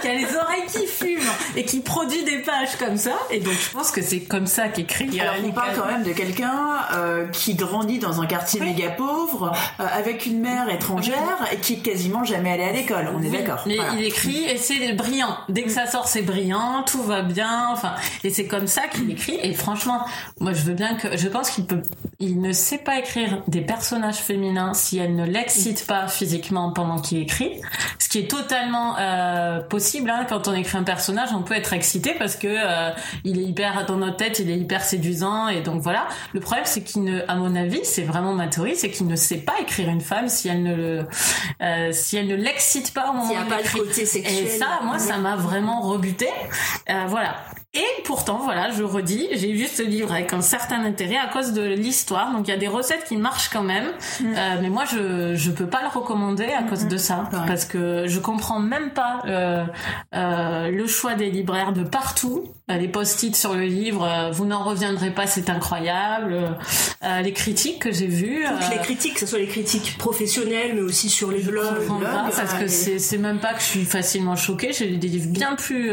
Qui a les oreilles qui fument et qui produit des pages comme ça. Et donc je pense que c'est comme ça qu'écrit. Alors on parle quand même de quelqu'un euh, qui grandit dans un quartier méga pauvre, euh, avec une mère étrangère et qui est quasiment jamais allé à l'école. On est d'accord. Mais Voilà. il écrit et c'est brillant. Dès que ça sort, c'est brillant, tout va bien. Enfin, et c'est comme ça qu'il écrit. Et franchement, moi, je veux bien que, je pense qu'il peut, il ne sait pas écrire des personnages féminins si elle ne l'excite pas physiquement pendant qu'il écrit. Ce qui est totalement euh, possible. Hein, quand on écrit un personnage, on peut être excité parce que euh, il est hyper dans notre tête, il est hyper séduisant et donc voilà. Le problème, c'est qu'il ne, à mon avis, c'est vraiment ma théorie, c'est qu'il ne sait pas écrire une femme si elle ne le, euh, si elle ne l'excite pas au moment a où pas il le écrit. côté sexuel. Et ça, moi, ça m'a vraiment rebuté. Euh, voilà. Et pourtant, voilà, je redis, j'ai vu ce livre avec un certain intérêt à cause de l'histoire. Donc il y a des recettes qui marchent quand même, Euh, mais moi je je peux pas le recommander à cause de ça parce que je comprends même pas euh, euh, le choix des libraires de partout. Les post-it sur le livre, vous n'en reviendrez pas, c'est incroyable. Les critiques que j'ai vues. Toutes les critiques, que ce soit les critiques professionnelles, mais aussi sur les je blogs. comprends pas parce ouais, que mais- c'est c'est même pas que je suis facilement choquée j'ai lu des livres bien plus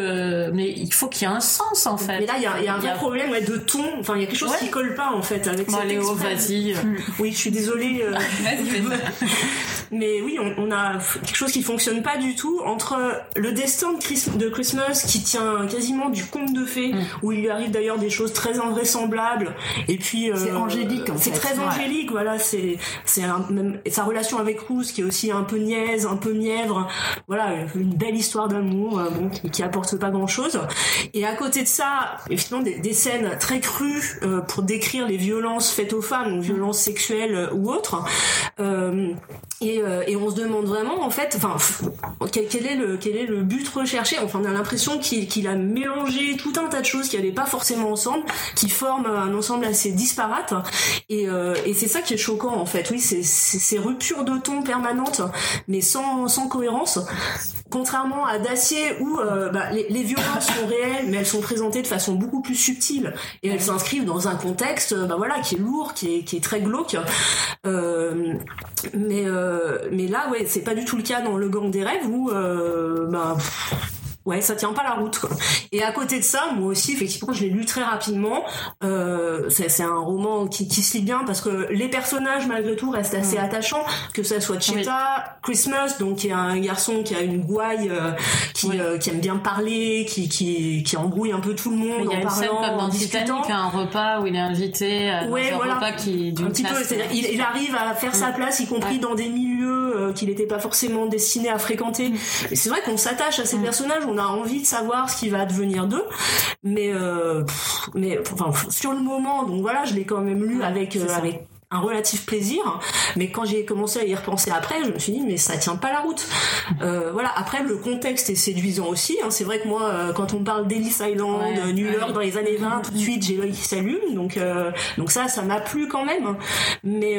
mais il faut qu'il y ait un sens en fait. Mais là, il y a, y a un vrai problème ouais, de ton. Enfin, il y a quelque chose Ouais. qui colle pas en fait avec Bon, cet Léo, exprès. vas-y. Oui, je suis désolée. euh, mais oui, on, on a quelque chose qui fonctionne pas du tout entre le destin de, Chris- de Christmas qui tient quasiment du conte de fées, Mm. où il lui arrive d'ailleurs des choses très invraisemblables, et puis euh, C'est angélique, en C'est très ouais. angélique, voilà. C'est c'est un- même sa relation avec Rousse qui est aussi un peu niaise, un peu mièvre. Voilà, une belle histoire d'amour, euh, bon, qui, qui apporte pas grand chose. Et à côté de ça, effectivement, des, scènes très crues euh, pour décrire les violences faites aux femmes, donc violences sexuelles euh, ou autres. Euh, et, on se demande vraiment, en fait, enfin, quel, est le quel est le but recherché? Enfin, on a l'impression qu'il a mélangé tout un tas de choses qui allaient pas forcément ensemble, qui forment un ensemble assez disparate. Et, c'est ça qui est choquant, en fait. Oui, c'est- ces ruptures de ton permanentes, mais sans sans cohérence. Contrairement à Dacier où euh, bah, les, violences sont réelles mais elles sont présentées de façon beaucoup plus subtile. Et elles s'inscrivent dans un contexte euh, bah, voilà qui est lourd qui est, qui est très glauque. Euh, mais mais là ouais c'est pas du tout le cas dans le gang des rêves où bah, Ouais, ça tient pas la route. Quoi. Et à côté de ça, moi aussi, effectivement, je l'ai lu très rapidement. Euh, c'est c'est un roman qui, qui se lit bien parce que les personnages, malgré tout, restent assez attachants. Que ça soit Cheta, Christmas, donc qui est un garçon qui a une gouaille, euh, qui, Oui. euh, qui aime bien parler, qui, qui, qui embrouille un peu tout le monde Il y a en une scène parlant, comme en dans discutant. Titanic, un repas où il est invité euh, Ouais, dans un voilà. repas qui un petit peu, classe, euh, il, il arrive à faire sa place, y compris Ouais. dans des milieux euh, qu'il n'était pas forcément destiné à fréquenter. Et c'est vrai qu'on s'attache à ces personnages, on a envie de savoir ce qui va advenir d'eux, mais euh, mais enfin sur le moment, donc voilà, je l'ai quand même lu avec euh, avec un relatif plaisir, mais quand j'ai commencé à y repenser après, je me suis dit mais ça tient pas la route. Euh, voilà. Après le contexte est séduisant aussi. hein. C'est vrai que moi, euh, quand on parle d'Ellis Island, Ouais, New ouais. York dans les années 20, tout de suite j'ai l'œil qui s'allume. Donc euh, donc ça, ça m'a plu quand même. Mais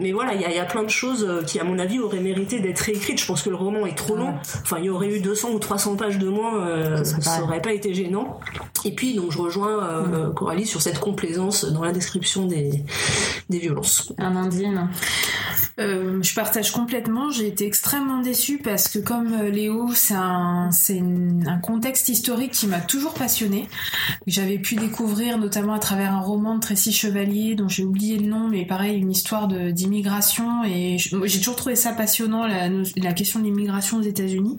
mais voilà, il y a, il y a plein de choses qui à mon avis auraient mérité d'être réécrites. Je pense que le roman est trop long. Enfin, il y aurait eu 200 ou 300 pages de moins, ça pareil. aurait pas été gênant. Et puis donc je rejoins Coralie sur cette complaisance dans la description des des violences. Amandine. Euh, je partage complètement. J'ai été extrêmement déçue parce que comme euh, Léo, c'est un, un contexte historique qui m'a toujours passionnée. J'avais pu découvrir notamment à travers un roman de Tracy Chevalier dont j'ai oublié le nom, mais pareil une histoire d'immigration et j'ai toujours trouvé ça passionnant la question de l'immigration aux États-Unis.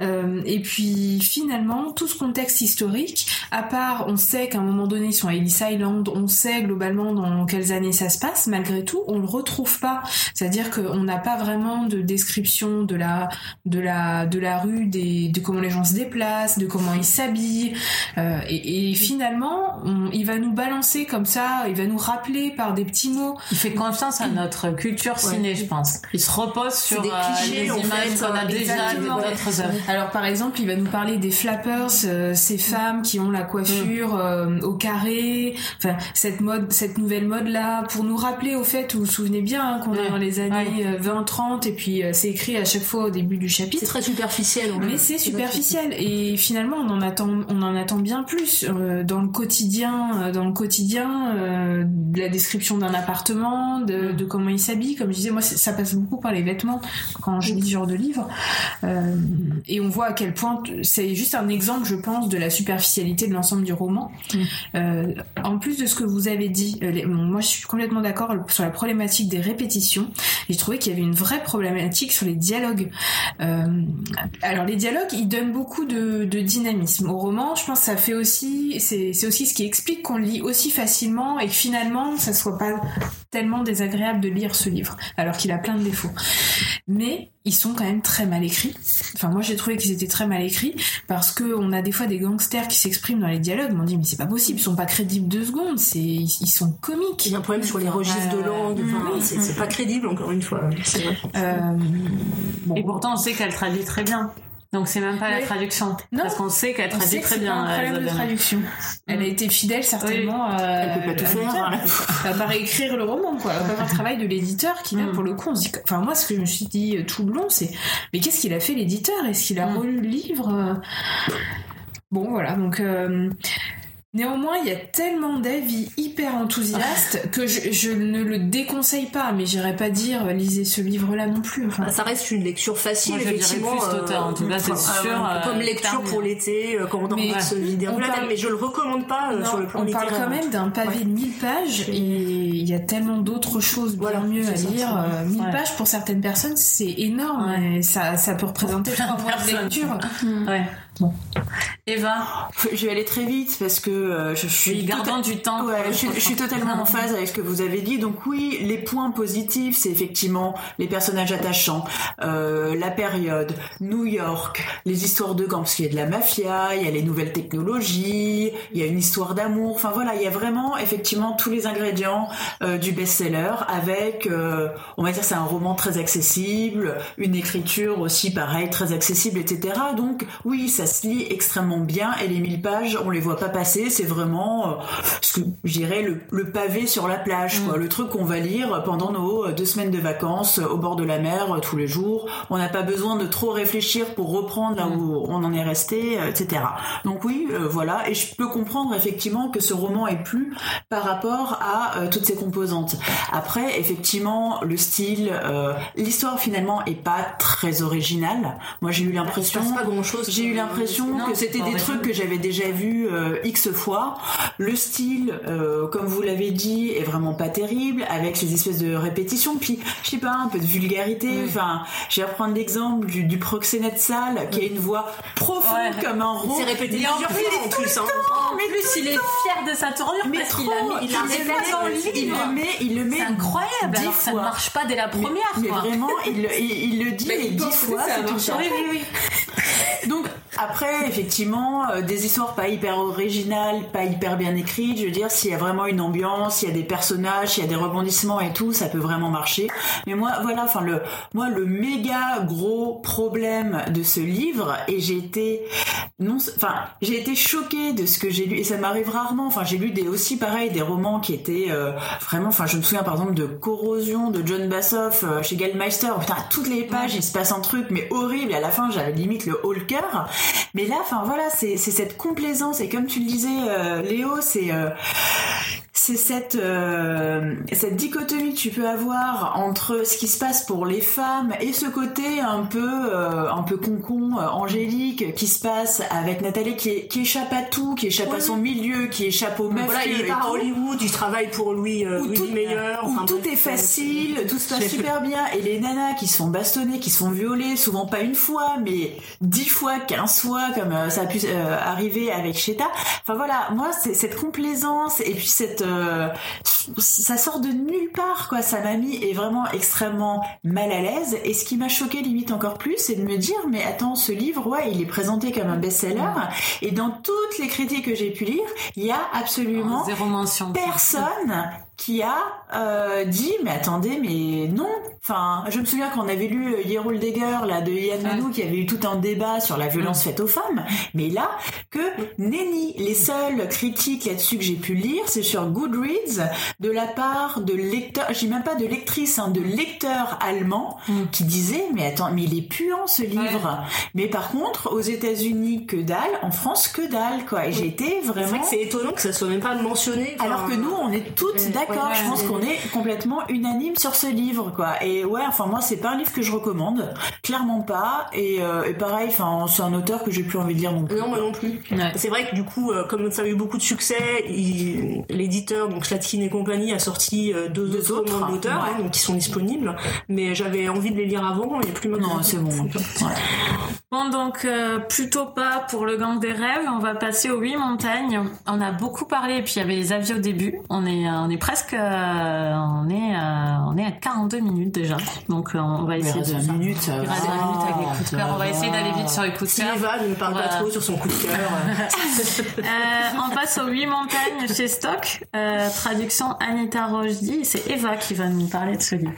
Euh, et puis finalement, tout ce contexte historique, à part, on sait qu'à un moment donné, ils sont à Ellis Island, on sait globalement dans quelles années ça se passe, malgré tout, on le retrouve pas. C'est-à-dire qu'on n'a pas vraiment de description de la, de la, de la rue, des, de comment les gens se déplacent, de comment ils s'habillent. Euh, et, et finalement, on- il va nous balancer comme ça, il va nous rappeler par des petits mots. Il fait confiance à notre culture ciné, je pense. Il se repose sur des euh, clichés, les images qu'on a déjà d'autres œuvres. Alors par exemple, il va nous parler des flappers, euh, ces femmes qui ont la coiffure euh, au carré, enfin cette mode, cette nouvelle mode là, pour nous rappeler au fait, vous vous souvenez bien hein, qu'on est dans les années euh, 20-30 et puis euh, c'est écrit à chaque fois au début du C'est chapitre. très superficiel. Mais c'est superficiel et finalement on en attend, on en attend bien plus euh, dans le quotidien, euh, dans le quotidien, euh, de la description d'un appartement, de, de comment il s'habille. Comme je disais, moi c'est- ça passe beaucoup par les vêtements quand je lis ce genre de livre. Euh, et on voit à quel point c'est juste un exemple, je pense, de la superficialité de l'ensemble du roman. Euh, en plus de ce que vous avez dit, euh, les- bon, moi je suis complètement d'accord sur la problématique des répétitions. Je trouvais qu'il y avait une vraie problématique sur les dialogues. Euh, alors les dialogues, ils donnent beaucoup de, dynamisme au roman. Je pense que ça fait aussi, c'est aussi ce qui explique qu'on lit aussi facilement et que finalement ça soit pas tellement désagréable de lire ce livre, alors qu'il a plein de défauts. Mais ils sont quand même très mal écrits. Enfin, moi j'ai trouvé qu'ils étaient très mal écrits parce que on a des fois des gangsters qui s'expriment dans les dialogues. On dit mais c'est pas possible, ils sont pas crédibles deux secondes. C'est ils sont comiques. Il y a un problème sur les registres de langue. Enfin, oui. c'est c'est pas crédible encore une fois. Vrai. Euh, bon, Et pourtant, on sait qu'elle traduit très bien. Donc c'est même pas la Oui. traduction. Non. Parce qu'on sait qu'elle traduit sait très pas bien. un problème de Isabelle. traduction. Elle a été fidèle certainement. euh, Elle peut pas tout à faire, voilà. Elle va pas réécrire le roman, quoi. Elle va faire le travail de l'éditeur qui, là, Mm. pour le coup, on se dit. que- Enfin, moi, ce que je me suis dit euh, tout le long, c'est mais qu'est-ce qu'il a fait l'éditeur? Est-ce qu'il a Mm. relu le livre? Euh Bon, voilà. Donc. euh, Néanmoins, il y a tellement d'avis hyper enthousiastes que je, je ne le déconseille pas, mais j'irais pas dire euh, lisez ce livre-là non plus. Enfin, Ah, Ça reste une lecture facile, Moi, je dirais effectivement. plus en tout cas, c'est enfin, sûr, euh, euh, comme lecture pour l'été, euh, quand on a envie de se vider mais je le recommande pas euh, non, sur le plan on parle littéraire. quand même d'un pavé Ouais. de 1000 pages et il y a tellement d'autres choses bien Voilà, mieux à lire. c'est Euh, 1000 Ouais. pages pour certaines personnes, c'est énorme Ouais. et ça, ça peut représenter trois de mois de lecture. Ouais. Bon. Eva, Je vais aller très vite parce que euh, je suis. oui, gardons du temps. Ouais, je, suis- je suis totalement en phase avec ce que vous avez dit. Donc oui, les points positifs, c'est effectivement les personnages attachants, euh, la période, New York, les histoires de gangs, parce qu'il y a de la mafia, il y a les nouvelles technologies, il y a une histoire d'amour. Enfin voilà, il y a vraiment effectivement tous les ingrédients euh, du best-seller avec, on va dire, c'est un roman très accessible, une écriture aussi pareil très accessible, etc. Donc oui, ça se lit extrêmement bien et les 1000 pages, on les voit pas passer. C'est vraiment euh, ce que je dirais le, le pavé sur la plage, quoi. Le truc qu'on va lire pendant nos euh, deux semaines de vacances euh, au bord de la mer tous les jours. On n'a pas besoin de trop réfléchir pour reprendre là où on en est resté, etc. Donc oui, euh, voilà. Et je peux comprendre effectivement que ce roman est plus par rapport à euh, toutes ces composantes. Après, effectivement, le style, euh, l'histoire finalement est pas très originale. Moi, j'ai eu se l'impression j'ai eu l'impression que c'est c'était des original. trucs que j'avais déjà vus euh, x fois. Le style, euh, comme vous l'avez dit, est vraiment pas terrible, avec ces espèces de répétitions. Puis, je sais pas, un peu de vulgarité. Enfin, je vais reprendre l'exemple du, du proxénète sale qui a une voix profonde Ouais. comme un rond. C'est répété en plus, fois en plus. hein. En plus, il est fier de sa tournure Mais parce qu'il a mis, il il il le met, il le met C'est incroyable. Alors, ça ne marche pas dès la première. Mais, vraiment, il, le- il, il le dit Mais les dix fois, ça marche. oui, oui. Donc après, effectivement, euh, des histoires pas hyper originales, pas hyper bien écrites. Je veux dire, s'il y a vraiment une ambiance, s'il y a des personnages, s'il y a des rebondissements et tout, ça peut vraiment marcher. Mais moi, voilà, enfin le, moi le méga gros problème de ce livre, et j'ai été non, enfin j'ai été choquée de ce que j'ai lu, et ça m'arrive rarement. Enfin, j'ai lu des aussi pareil des romans qui étaient euh, vraiment, enfin je me souviens par exemple de Corrosion de John Bassoff euh, chez Gallmeister. Putain, à toutes les pages il se passe un truc mais horrible. Et à la fin, j'avais limite le haut le cœur. Mais là, enfin voilà, c'est cette complaisance. Et comme tu le disais, euh, Léo, c'est euh, c'est cette euh, cette dichotomie que tu peux avoir entre ce qui se passe pour les femmes et ce côté un peu euh, un peu concon euh, angélique qui se passe avec Nathalie qui, qui échappe à tout, qui échappe à son milieu, qui échappe au mafieux Voilà, il est à. Hollywood, il travaille pour Louis, euh, Où tout- Meilleur. où enfin, tout bref, est facile, tout se passe super bien, et les nanas qui se font bastonner, qui se font violer, souvent pas une fois, mais dix fois, quinze fois, comme ça a pu arriver avec Sheta. Enfin voilà, moi c'est cette complaisance et puis cette, euh, ça sort de nulle part quoi. Ça m'a mis est vraiment extrêmement mal à l'aise. Et ce qui m'a choqué limite encore plus, c'est de me dire mais attends, ce livre, ouais, il est présenté comme un best-seller, et dans toutes les critiques que j'ai pu lire, il y a absolument Zéro mention. personne qui a euh, dit mais attendez mais non. Enfin je me souviens qu'on avait lu euh, Yerul Degger là de Yann Manou qui avait eu tout un débat sur la violence faite aux femmes. Mais là que nenni les seules critiques là-dessus que j'ai pu lire c'est sur Goodreads de la part de lecteurs j'ai même pas de lectrices hein, de lecteurs allemands qui disaient mais attends mais il est puant ce livre. Mais par contre aux États-Unis que dalle en France que dalle quoi. Et j'ai été C'est vrai vraiment que c'est étonnant que ça soit même pas mentionné. alors que nous, on est toutes Ouais, d'accord. ouais, je pense qu'on est complètement unanime sur ce livre, quoi. Et ouais, enfin moi, c'est pas un livre que je recommande, clairement pas. Et, euh, et pareil, enfin, c'est un auteur que j'ai plus envie de lire non plus. Non, moi non plus. Ouais. C'est vrai que du coup, euh, comme ça a eu beaucoup de succès, l'éditeur, donc Slatkin et compagnie, a sorti euh, deux, Deux autres romans d'auteurs, ouais. hein, donc qui sont disponibles. Mais j'avais envie de les lire avant et plus maintenant. Non, c'est bon. Ouais. Bon, donc euh, plutôt pas pour le gang des rêves. On va passer aux huit montagnes. On a beaucoup parlé, et puis il y avait les avis au début. On est, euh, on est presque, euh, on est, euh, on est à 42 minutes déjà. Donc euh, on va essayer de. reste vingt minutes, ça Il va. reste 20 minutes avec les coups de cœur. On va essayer d'aller vite sur les coups de Si cœur. Eva ne parle pas trop sur son coup de cœur. on passe aux huit montagnes chez Stock. Euh, traduction Anita Rojdi. C'est Eva qui va nous parler de ce livre.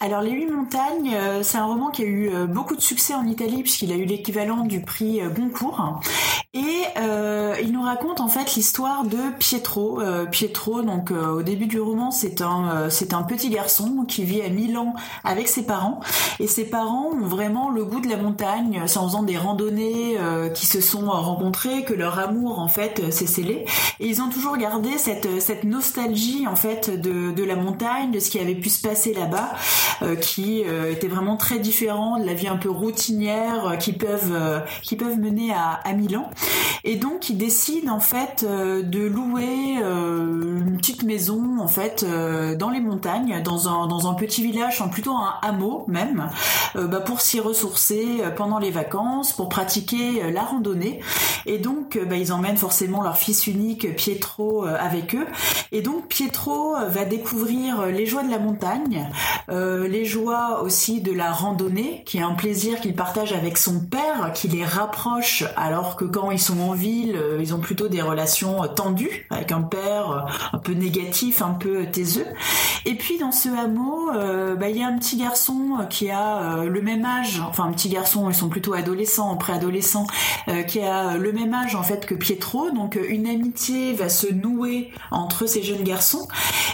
Alors Les Huit Montagnes, euh, c'est un roman qui a eu euh, beaucoup de succès en Italie puisqu'il a eu l'équivalent du prix euh, Goncourt. Et euh, il nous raconte en fait l'histoire de Pietro. Euh, Pietro, donc euh, au début du roman, c'est un c'est un petit garçon qui vit à Milan avec ses parents. Et ses parents ont vraiment le goût de la montagne. C'est en faisant des randonnées qui se sont rencontrés que leur amour en fait s'est scellé. Et ils ont toujours gardé cette cette nostalgie en fait de de la montagne, de ce qui avait pu se passer là-bas, qui était vraiment très différent de la vie un peu routinière qui peuvent qui peuvent mener à, à Milan. Et donc, ils décident en fait euh, de louer euh, une petite maison en fait euh, dans les montagnes, dans un dans un petit village, en plutôt un hameau même, bah, pour s'y ressourcer pendant les vacances, pour pratiquer la randonnée. Et donc, bah, ils emmènent forcément leur fils unique Pietro avec eux. Et donc, Pietro va découvrir les joies de la montagne, les joies aussi de la randonnée, qui est un plaisir qu'il partage avec son père, qui les rapproche, alors que quand ils sont en ville, euh, ils ont plutôt des relations euh, tendues avec un père euh, un peu négatif, un peu taiseux. Et puis dans ce hameau, bah, il y a un petit garçon qui a le même âge, enfin un petit garçon, ils sont plutôt adolescents, préadolescents, qui a le même âge en fait que Pietro. Donc une amitié va se nouer entre ces jeunes garçons.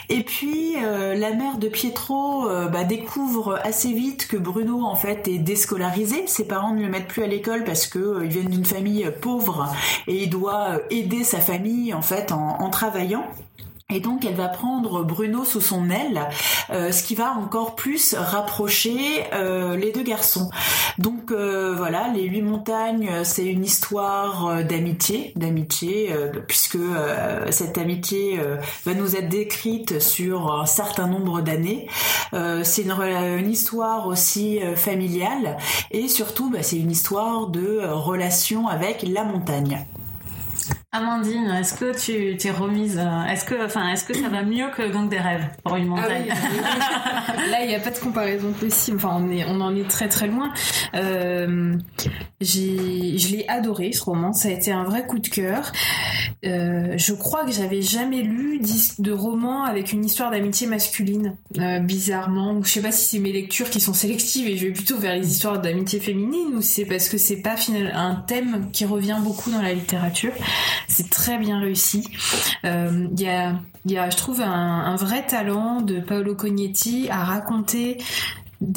Et puis la mère de Pietro bah, découvre assez vite que Bruno en fait est déscolarisé. Ses parents ne le mettent plus à l'école parce que ils viennent d'une famille pauvre et il doit aider sa famille en fait en, travaillant. Et donc elle va prendre Bruno sous son aile, euh, ce qui va encore plus rapprocher euh, les deux garçons. Donc euh, voilà, les huit montagnes, c'est une histoire d'amitié, d'amitié, puisque cette amitié va nous être décrite sur un certain nombre d'années. c'est une, histoire aussi familiale et surtout bah, c'est une histoire de relation avec la montagne. Amandine, est-ce que tu t'es remise euh, Est-ce que, enfin, est-ce que ça va mieux que Gang des rêves pour une montagne? ah Là, il n'y a pas de comparaison possible. Enfin, on est, on en est très très loin. Euh, j'ai, je l'ai adoré ce roman. Ça a été un vrai coup de cœur. Euh, je crois que j'avais jamais lu de roman avec une histoire d'amitié masculine, euh, bizarrement. Je sais pas si c'est mes lectures qui sont sélectives et je vais plutôt vers les histoires d'amitié féminine ou c'est parce que c'est pas un thème qui revient beaucoup dans la littérature. C'est très bien réussi. Il euh, y a, y, a, je trouve, un, vrai talent de Paolo Cognetti à raconter,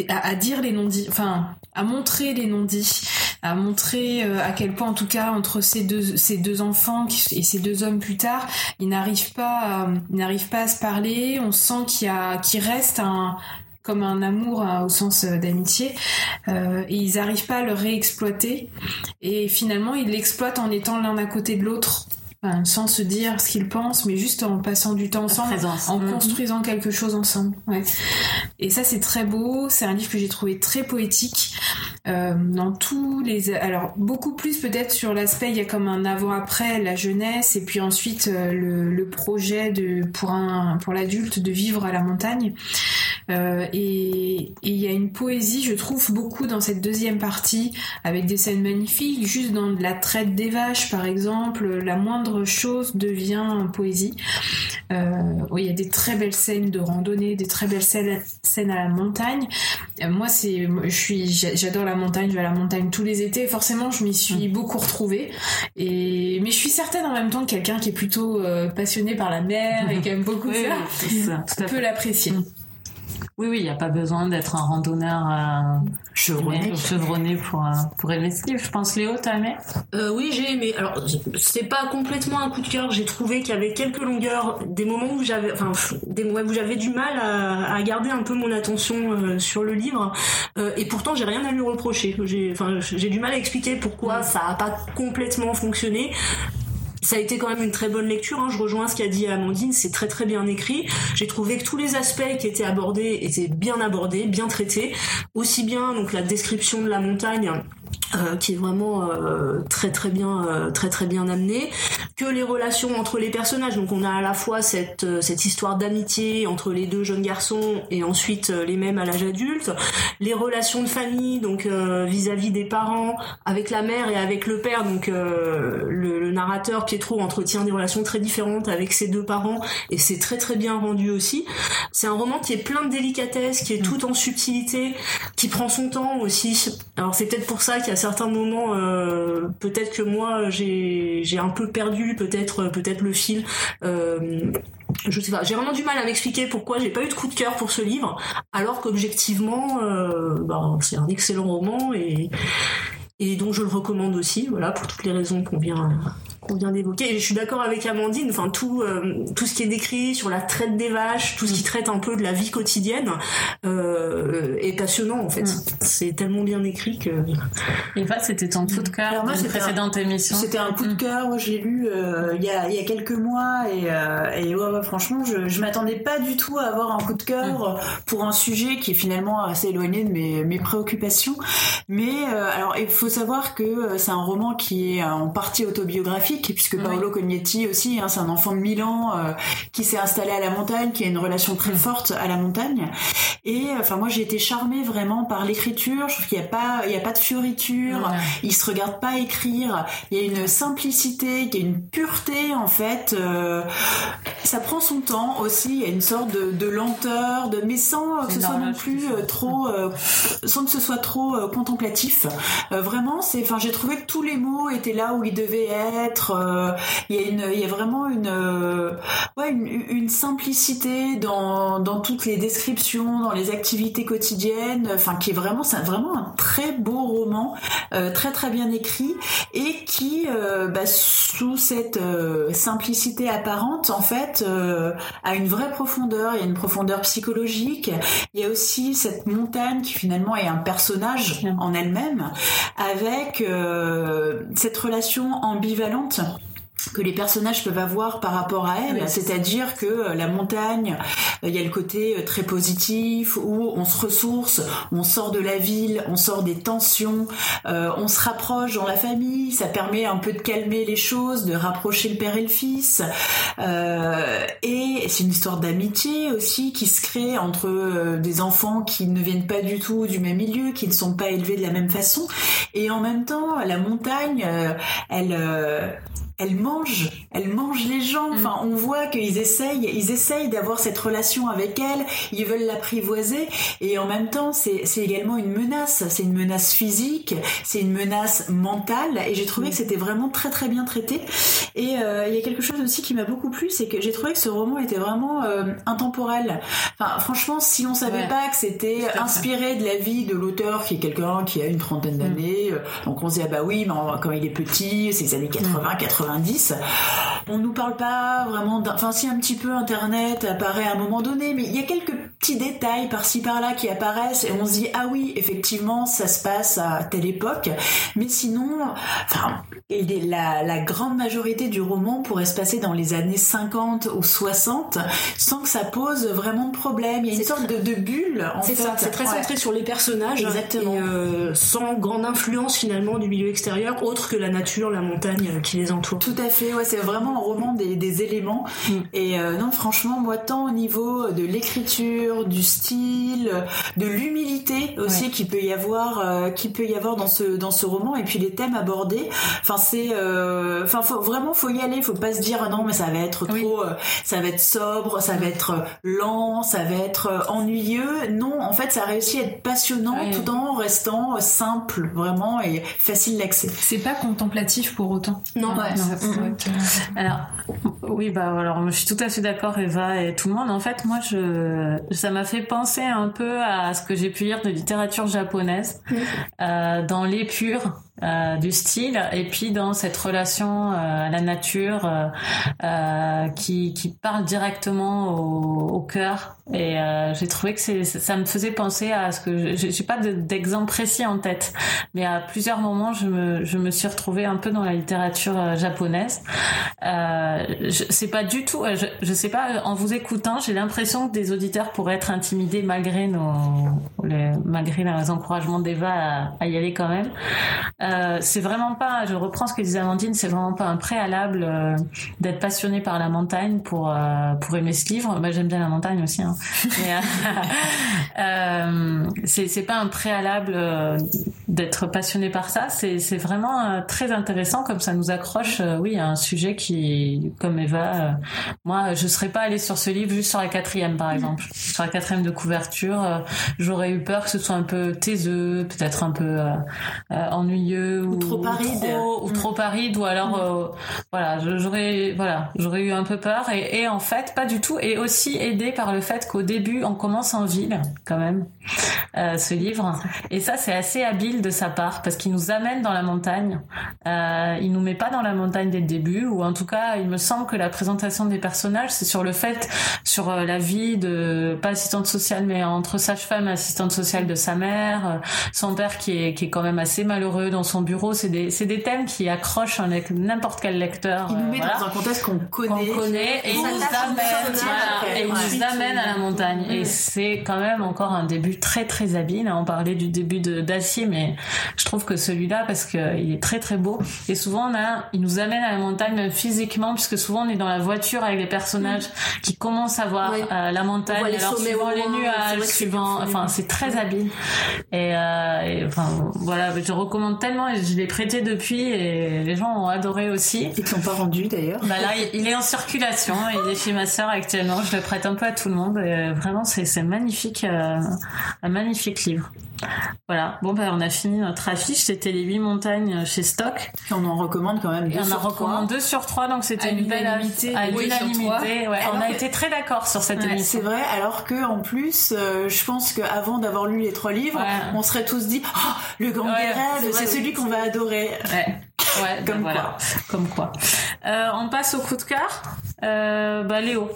à, à dire les non-dits, enfin, à montrer les non-dits à montrer euh, à quel point, en tout cas, entre ces deux, ces deux enfants et ces deux hommes plus tard, ils n'arrivent pas, ils n'arrivent pas à se parler. On sent qu'il y a, qu'il reste un, comme un amour hein, au sens euh, d'amitié euh, et ils n'arrivent pas à le réexploiter et finalement ils l'exploitent en étant l'un à côté de l'autre sans se dire ce qu'ils pensent, mais juste en passant du temps ensemble, en mhm. construisant quelque chose ensemble. Ouais. Et ça, c'est très beau. C'est un livre que j'ai trouvé très poétique. Euh, dans tous les, alors beaucoup plus peut-être sur l'aspect, il y a comme un avant-après la jeunesse, et puis ensuite euh, le, le, projet de pour un pour l'adulte de vivre à la montagne. Euh, et il y a une poésie, je trouve, beaucoup dans cette deuxième partie, avec des scènes magnifiques, juste dans la traite des vaches, par exemple, la moindre chose devient poésie. Euh, oui, il y a des très belles scènes de randonnée, des très belles scènes, scènes à la montagne. Euh, moi, c'est, je suis, j'adore la montagne, je vais à la montagne tous les étés. Forcément, je m'y suis mm. beaucoup retrouvée. Et mais je suis certaine en même temps que quelqu'un qui est plutôt euh, passionné par la mer et qui aime beaucoup ça, ça, peut l'apprécier. Oui, oui, il n'y a pas besoin d'être un randonneur euh, chevronné. chevronné pour, euh, pour aimer ce livre. Je pense, Léo, t'as aimé? Euh, Oui, j'ai aimé. Alors, c'est pas complètement un coup de cœur. J'ai trouvé qu'il y avait quelques longueurs, des moments où j'avais, enfin, des moments où j'avais du mal à, à, garder un peu mon attention sur le livre. Et pourtant, j'ai rien à lui reprocher. J'ai, enfin, j'ai du mal à expliquer pourquoi ça a pas complètement fonctionné ça a été quand même une très bonne lecture. Hein. Je rejoins ce qu'a dit Amandine, c'est très très bien écrit. J'ai trouvé que tous les aspects qui étaient abordés étaient bien abordés, bien traités. Aussi bien donc la description de la montagne euh, qui est vraiment euh, très très bien euh, très très bien amené que les relations entre les personnages. Donc on a à la fois cette, euh, cette histoire d'amitié entre les deux jeunes garçons et ensuite les mêmes à l'âge adulte, les relations de famille, donc vis-à-vis des parents, avec la mère et avec le père. Donc le, le, narrateur Pietro entretient des relations très différentes avec ses deux parents et c'est très très bien rendu aussi. C'est un roman qui est plein de délicatesse, qui est tout en subtilité, qui prend son temps aussi. Alors c'est peut-être pour ça qu'à certains moments, peut-être que moi j'ai un peu perdu peut-être peut-être le fil. Euh, je sais pas, j'ai vraiment du mal à m'expliquer pourquoi j'ai pas eu de coup de cœur pour ce livre, alors qu'objectivement, euh, bah, c'est un excellent roman et et je le recommande aussi, voilà, pour toutes les raisons qu'on vient qu'on vient d'évoquer. Et je suis d'accord avec Amandine, enfin tout euh, tout ce qui est décrit sur la traite des vaches, tout ce qui traite un peu de la vie quotidienne euh, est passionnant en fait. Mm. C'est tellement bien écrit que. Et va, c'était ton coup de cœur moi, une précédente émission. C'était un coup de mm. cœur. Moi, l'ai lu euh, il y a il y a quelques mois et euh, et ouais, ouais, franchement, je je m'attendais pas du tout à avoir un coup de cœur mm. pour un sujet qui est finalement assez éloigné de mes mes préoccupations. Mais alors il faut savoir que c'est un roman qui est en partie autobiographique puisque Paolo Cognetti aussi, hein, c'est un enfant de Milan euh, qui s'est installé à la montagne, qui a une relation très mm. forte à la montagne. Et enfin moi j'ai été charmée vraiment par l'écriture. Je trouve qu'il n'y a pas, il y a pas de fioriture. Il se regarde pas écrire. Il y a une simplicité, il y a une pureté en fait. Euh, ça prend son temps aussi. Il y a une sorte de, lenteur, de mais sans que ce soit non plus euh, trop, sans que ce soit trop contemplatif. vraiment, c'est, enfin j'ai trouvé que tous les mots étaient là où ils devaient être euh, il y a une, il y a vraiment une, euh, ouais, une, simplicité dans, dans toutes les descriptions, dans les activités quotidiennes, enfin qui est vraiment, c'est vraiment un très beau roman, euh, très très bien écrit et qui, bah, sous cette simplicité apparente, en fait, a une vraie profondeur. Il y a une profondeur psychologique. Il y a aussi cette montagne qui finalement est un personnage en elle-même, avec cette relation ambivalente Ciao. Que les personnages peuvent avoir par rapport à elle, c'est-à-dire que euh, la montagne, euh, il y a le côté euh, très positif où on se ressource, on sort de la ville, on sort des tensions, on se rapproche dans la famille, ça permet un peu de calmer les choses, de rapprocher le père et le fils, et c'est une histoire d'amitié aussi qui se crée entre des enfants qui ne viennent pas du tout du même milieu, qui ne sont pas élevés de la même façon, et en même temps la montagne, elle elle mange, elle mange les gens. Enfin, mm. on voit qu'ils essayent, ils essayent d'avoir cette relation avec elle. Ils veulent l'apprivoiser et en même temps, c'est également une menace. C'est une menace physique, c'est une menace mentale. Et j'ai trouvé mm. que c'était vraiment très très bien traité. Et euh, il y a quelque chose aussi qui m'a beaucoup plu, c'est que j'ai trouvé que ce roman était vraiment euh, intemporel. Enfin, franchement, si on savait pas que c'était inspiré de la vie de l'auteur, qui est quelqu'un qui a une trentaine mm. d'années, euh, donc on se dit ah bah oui, mais quand il est petit, c'est les années 80, 80 on nous parle pas vraiment enfin si un petit peu internet apparaît à un moment donné mais il y a quelques petits détails par-ci par-là qui apparaissent et on se dit ah oui effectivement ça se passe à telle époque. Mais sinon la, la grande majorité du roman pourrait se passer dans les années 50 ou 60 sans que ça pose vraiment de problème il y a une sorte de, bulle en c'est ça c'est très centré sur les personnages exactement euh, sans grande influence finalement du milieu extérieur autre que la nature la montagne qui les entoure tout à fait, ouais, c'est vraiment un roman des, éléments. Mm. Et euh, non, franchement, moi, tant au niveau de l'écriture, du style, de l'humilité aussi qui peut y avoir, euh, qui peut y avoir dans ce dans ce roman, et puis les thèmes abordés. Enfin, c'est, euh, enfin, faut, vraiment, faut y aller. Faut pas se dire non, mais ça va être trop, ça va être sobre, ça va être lent, ça va être ennuyeux. Non, en fait, ça réussit à être passionnant tout en restant simple, vraiment et facile d'accès. C'est pas contemplatif pour autant. Non, non. Alors, oui, bah alors je suis tout à fait d'accord, Eva et tout le monde. En fait, moi, je, ça m'a fait penser un peu à ce que j'ai pu lire de littérature japonaise, euh, dans l'épure euh, du style et puis dans cette relation euh, à la nature euh, qui, qui parle directement au, cœur. Et j'ai trouvé que c'est ça me faisait penser à ce que j'ai pas d'exemple précis en tête mais à plusieurs moments je me je me suis retrouvée un peu dans la littérature japonaise. C'est pas du tout je, je sais pas en vous écoutant j'ai l'impression que des auditeurs pourraient être intimidés malgré nos malgré les encouragements d'Eva à, y aller quand même euh, c'est vraiment pas, je reprends ce que disait Amandine, c'est vraiment pas un préalable euh, d'être passionné par la montagne pour euh, pour aimer ce livre. Moi, j'aime bien la montagne aussi. Hein. C'est pas un préalable d'être passionné par ça. C'est vraiment très intéressant comme ça nous accroche. oui, à un sujet qui, comme Eva, moi, je serais pas allée sur ce livre juste sur la quatrième, par exemple, sur la quatrième de couverture. J'aurais eu peur que ce soit un peu taiseux, peut-être un peu euh, ou, trop aride. trop- ou trop aride, ou alors euh, voilà, j'aurais voilà, j'aurais eu un peu peur. Et, et en fait pas du tout, et aussi aidé par le fait qu'au début on commence en ville quand même euh, ce livre, et ça c'est assez habile de sa part parce qu'il nous amène dans la montagne, euh, il nous met pas dans la montagne dès le début, ou en tout cas il me semble que la présentation des personnages c'est sur le fait sur euh, la vie de pas assistante sociale mais entre sage-femme et assistante sociale de sa mère, son père qui est qui est quand même assez malheureux dans son bureau, c'est des c'est des thèmes qui accrochent n'importe quel lecteur. Il nous euh, met voilà dans un contexte qu'on connaît. connaît et il On nous amène, voilà, et ouais. nous amène à la montagne. Et c'est quand même encore un début très très habile. On parlait du début de d'Acier, mais je trouve que celui-là, parce qu'il est très très beau. Et souvent, on a, il nous amène à la montagne même physiquement, puisque souvent on est dans la voiture avec les personnages qui commencent à voir euh, la montagne, les alors suivant les nuages, suivant, enfin c'est très habile. Et, euh, et, enfin voilà, je recommande tellement et je l'ai prêté depuis et les gens ont adoré aussi. Ils te l'ont pas rendu d'ailleurs. Bah là, il- est en circulation, il est chez ma sœur actuellement. Je le prête un peu à tout le monde. Et vraiment, c'est magnifique, euh, un magnifique livre. Voilà. Bon, bah, on a fini notre affiche. C'était les huit montagnes chez Stock. Puis on en recommande quand même Et deux on en recommande deux sur trois, donc c'était une belle l'unanimité, à oui, sur l'unanimité. Ouais, on a que- été très d'accord sur cette Ouais, émission. C'est vrai, alors que en plus, euh, je pense qu'avant d'avoir lu les trois livres, Ouais. on serait tous dit oh, le Grand Ouais, des c'est rêves, c'est celui qu'on va adorer. Ouais. Ouais, bah Comme voilà. Comme quoi. Euh, on passe au coup de cœur. Euh, bah, Léo,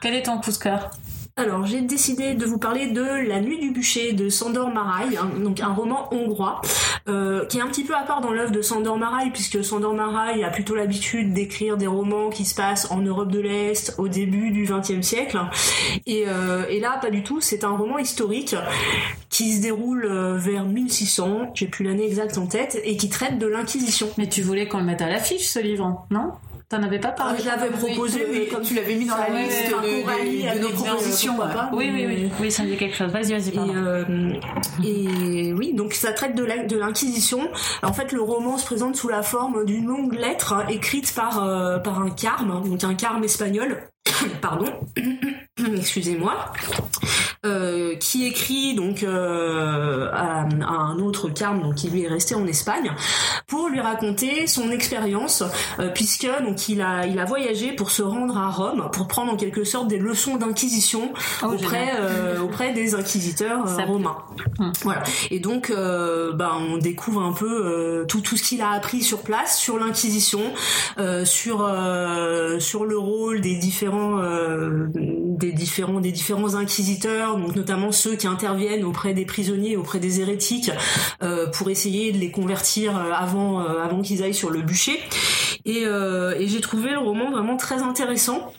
quel est ton coup de cœur? Alors, j'ai décidé de vous parler de La Nuit du bûcher de Sandor Marai, donc un roman hongrois, euh, qui est un petit peu à part dans l'œuvre de Sandor Marai, puisque Sandor Marai a plutôt l'habitude d'écrire des romans qui se passent en Europe de l'Est au début du XXe siècle. Et, euh, et là, pas du tout, c'est un roman historique qui se déroule euh, vers 1600, j'ai plus l'année exacte en tête, et qui traite de l'Inquisition. Mais tu voulais qu'on le mette à l'affiche, ce livre, non? T'en avais pas Ah, parlé je l'avais proposé, mais comme tu l'avais mis dans la liste de, nos propositions. Oui, oui, mais- oui, oui, ça me dit quelque chose. Vas-y, vas-y, Et, euh, et oui, donc ça traite de l'Inquisition. En fait, le roman se présente sous la forme d'une longue lettre hein, écrite par, euh, par un carme, donc un carme espagnol. Pardon, excusez-moi, euh, qui écrit donc euh, à, à un autre carme, donc qui lui est resté en Espagne, pour lui raconter son expérience, euh, puisque donc il a il a voyagé pour se rendre à Rome, pour prendre en quelque sorte des leçons d'inquisition Oh, auprès euh, auprès des inquisiteurs romains. Hum. Voilà. Et donc, bah, on découvre un peu tout tout ce qu'il a appris sur place, sur l'inquisition, sur sur le rôle des différents euh, des différents des différents inquisiteurs, donc notamment ceux qui interviennent auprès des prisonniers, auprès des hérétiques, euh, pour essayer de les convertir euh, avant euh, avant qu'ils aillent sur le bûcher. Et, et j'ai trouvé le roman vraiment très intéressant.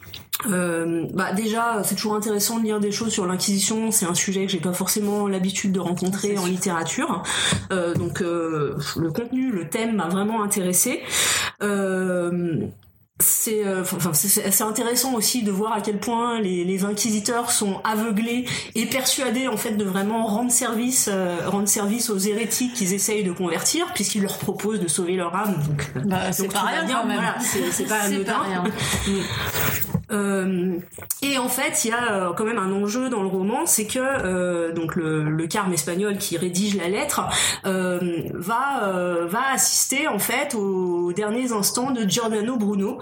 Euh, bah déjà, c'est toujours intéressant de lire des choses sur l'Inquisition. C'est un sujet que j'ai pas forcément l'habitude de rencontrer en littérature. Euh, donc euh, le contenu, le thème m'a vraiment intéressé. C'est euh, enfin c'est- intéressant aussi de voir à quel point les, les inquisiteurs sont aveuglés et persuadés en fait de vraiment rendre service euh, rendre service aux hérétiques qu'ils essayent de convertir puisqu'ils leur proposent de sauver leur âme donc Bah, c'est pas rien bien, quand même. voilà, c'est pas anodin. Euh, et en fait, il y a euh, quand même un enjeu dans le roman, c'est que euh, donc le, le carme espagnol qui rédige la lettre euh, va euh, va assister en fait aux derniers instants de Giordano Bruno,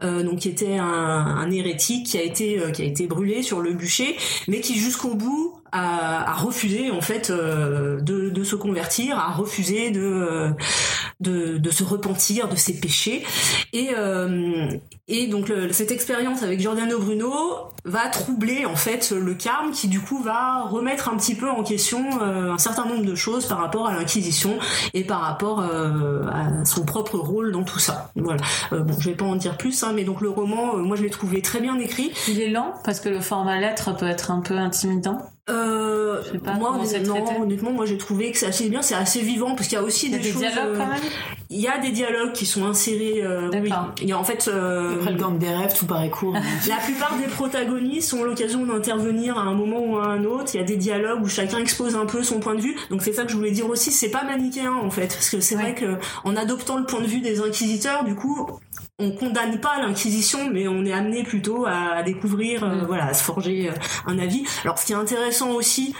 donc qui était un, un hérétique qui a été qui a été brûlé sur le bûcher, mais qui jusqu'au bout a, a refusé en fait de, de se convertir, a refusé de, de de se repentir de ses péchés et euh, Et donc cette expérience avec Giordano Bruno va troubler en fait le carme qui du coup va remettre un petit peu en question euh, un certain nombre de choses par rapport à l'Inquisition et par rapport euh, à son propre rôle dans tout ça. Voilà. Bon, je vais pas en dire plus, hein, mais donc le roman, moi je l'ai trouvé très bien écrit. Il est lent parce que le format lettre peut être un peu intimidant. Euh, moi, honnêtement, honnêtement, moi j'ai trouvé que c'est assez bien, c'est assez vivant parce qu'il y a aussi des, des, choses. dialogues quand même. Il y a des dialogues qui sont insérés. Euh, oui. Il y a en fait. Euh, Après le gang des rêves, tout paraît court. la plupart des protagonistes ont l'occasion d'intervenir à un moment ou à un autre. Il y a des dialogues où chacun expose un peu son point de vue. Donc c'est ça que je voulais dire aussi. C'est pas manichéen en fait, parce que c'est vrai que en adoptant le point de vue des inquisiteurs, du coup, on condamne pas l'inquisition, mais on est amené plutôt à, découvrir, euh, mm. voilà, à se forger un avis. Alors, ce qui est intéressant aussi,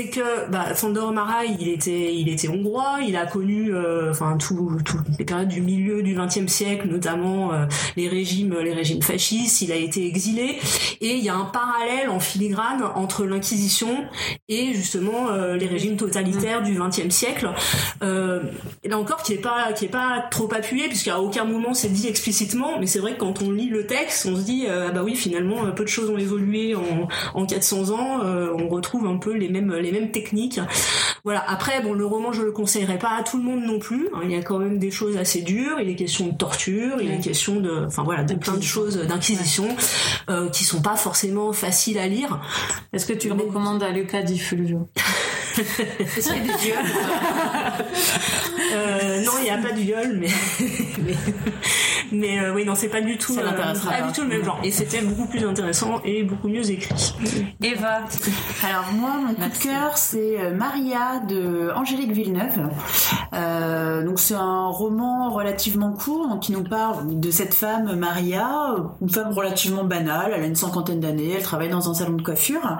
c'est que bah, Marai, il était, il était hongrois, il a connu, euh, enfin, tout, les périodes du milieu du XXe siècle, notamment les régimes, les régimes fascistes. Il a été exilé, et il y a un parallèle en filigrane entre l'inquisition et justement les régimes totalitaires du XXe siècle. et là encore, qui est pas, pas trop appuyé, puisqu'à aucun moment c'est dit explicitement, mais c'est vrai que quand on lit le texte, on se dit euh, ah bah oui finalement peu de choses ont évolué en, en 400 ans, euh, on retrouve un peu les mêmes mêmes techniques. Voilà. Après bon le roman je le conseillerais pas à tout le monde non plus. Hein. il y a quand même des choses assez dures. Il est question de torture, il est question de enfin voilà de plein de choses d'inquisition euh, qui sont pas forcément faciles à lire. Est-ce que tu le recommandes à Lucas Di Fulvio a des viols euh, Non, il n'y a pas de viol, mais mais, mais euh, oui, non, c'est pas du tout, euh, pas, du tout le même genre. Et c'était beaucoup plus intéressant et beaucoup mieux écrit. Eva. Alors moi, mon coup de cœur, c'est euh, Maria de Angélique Villeneuve. Euh, donc c'est un roman relativement court qui nous parle de cette femme Maria, une femme relativement banale. Elle a une cinquantaine d'années, elle travaille dans un salon de coiffure.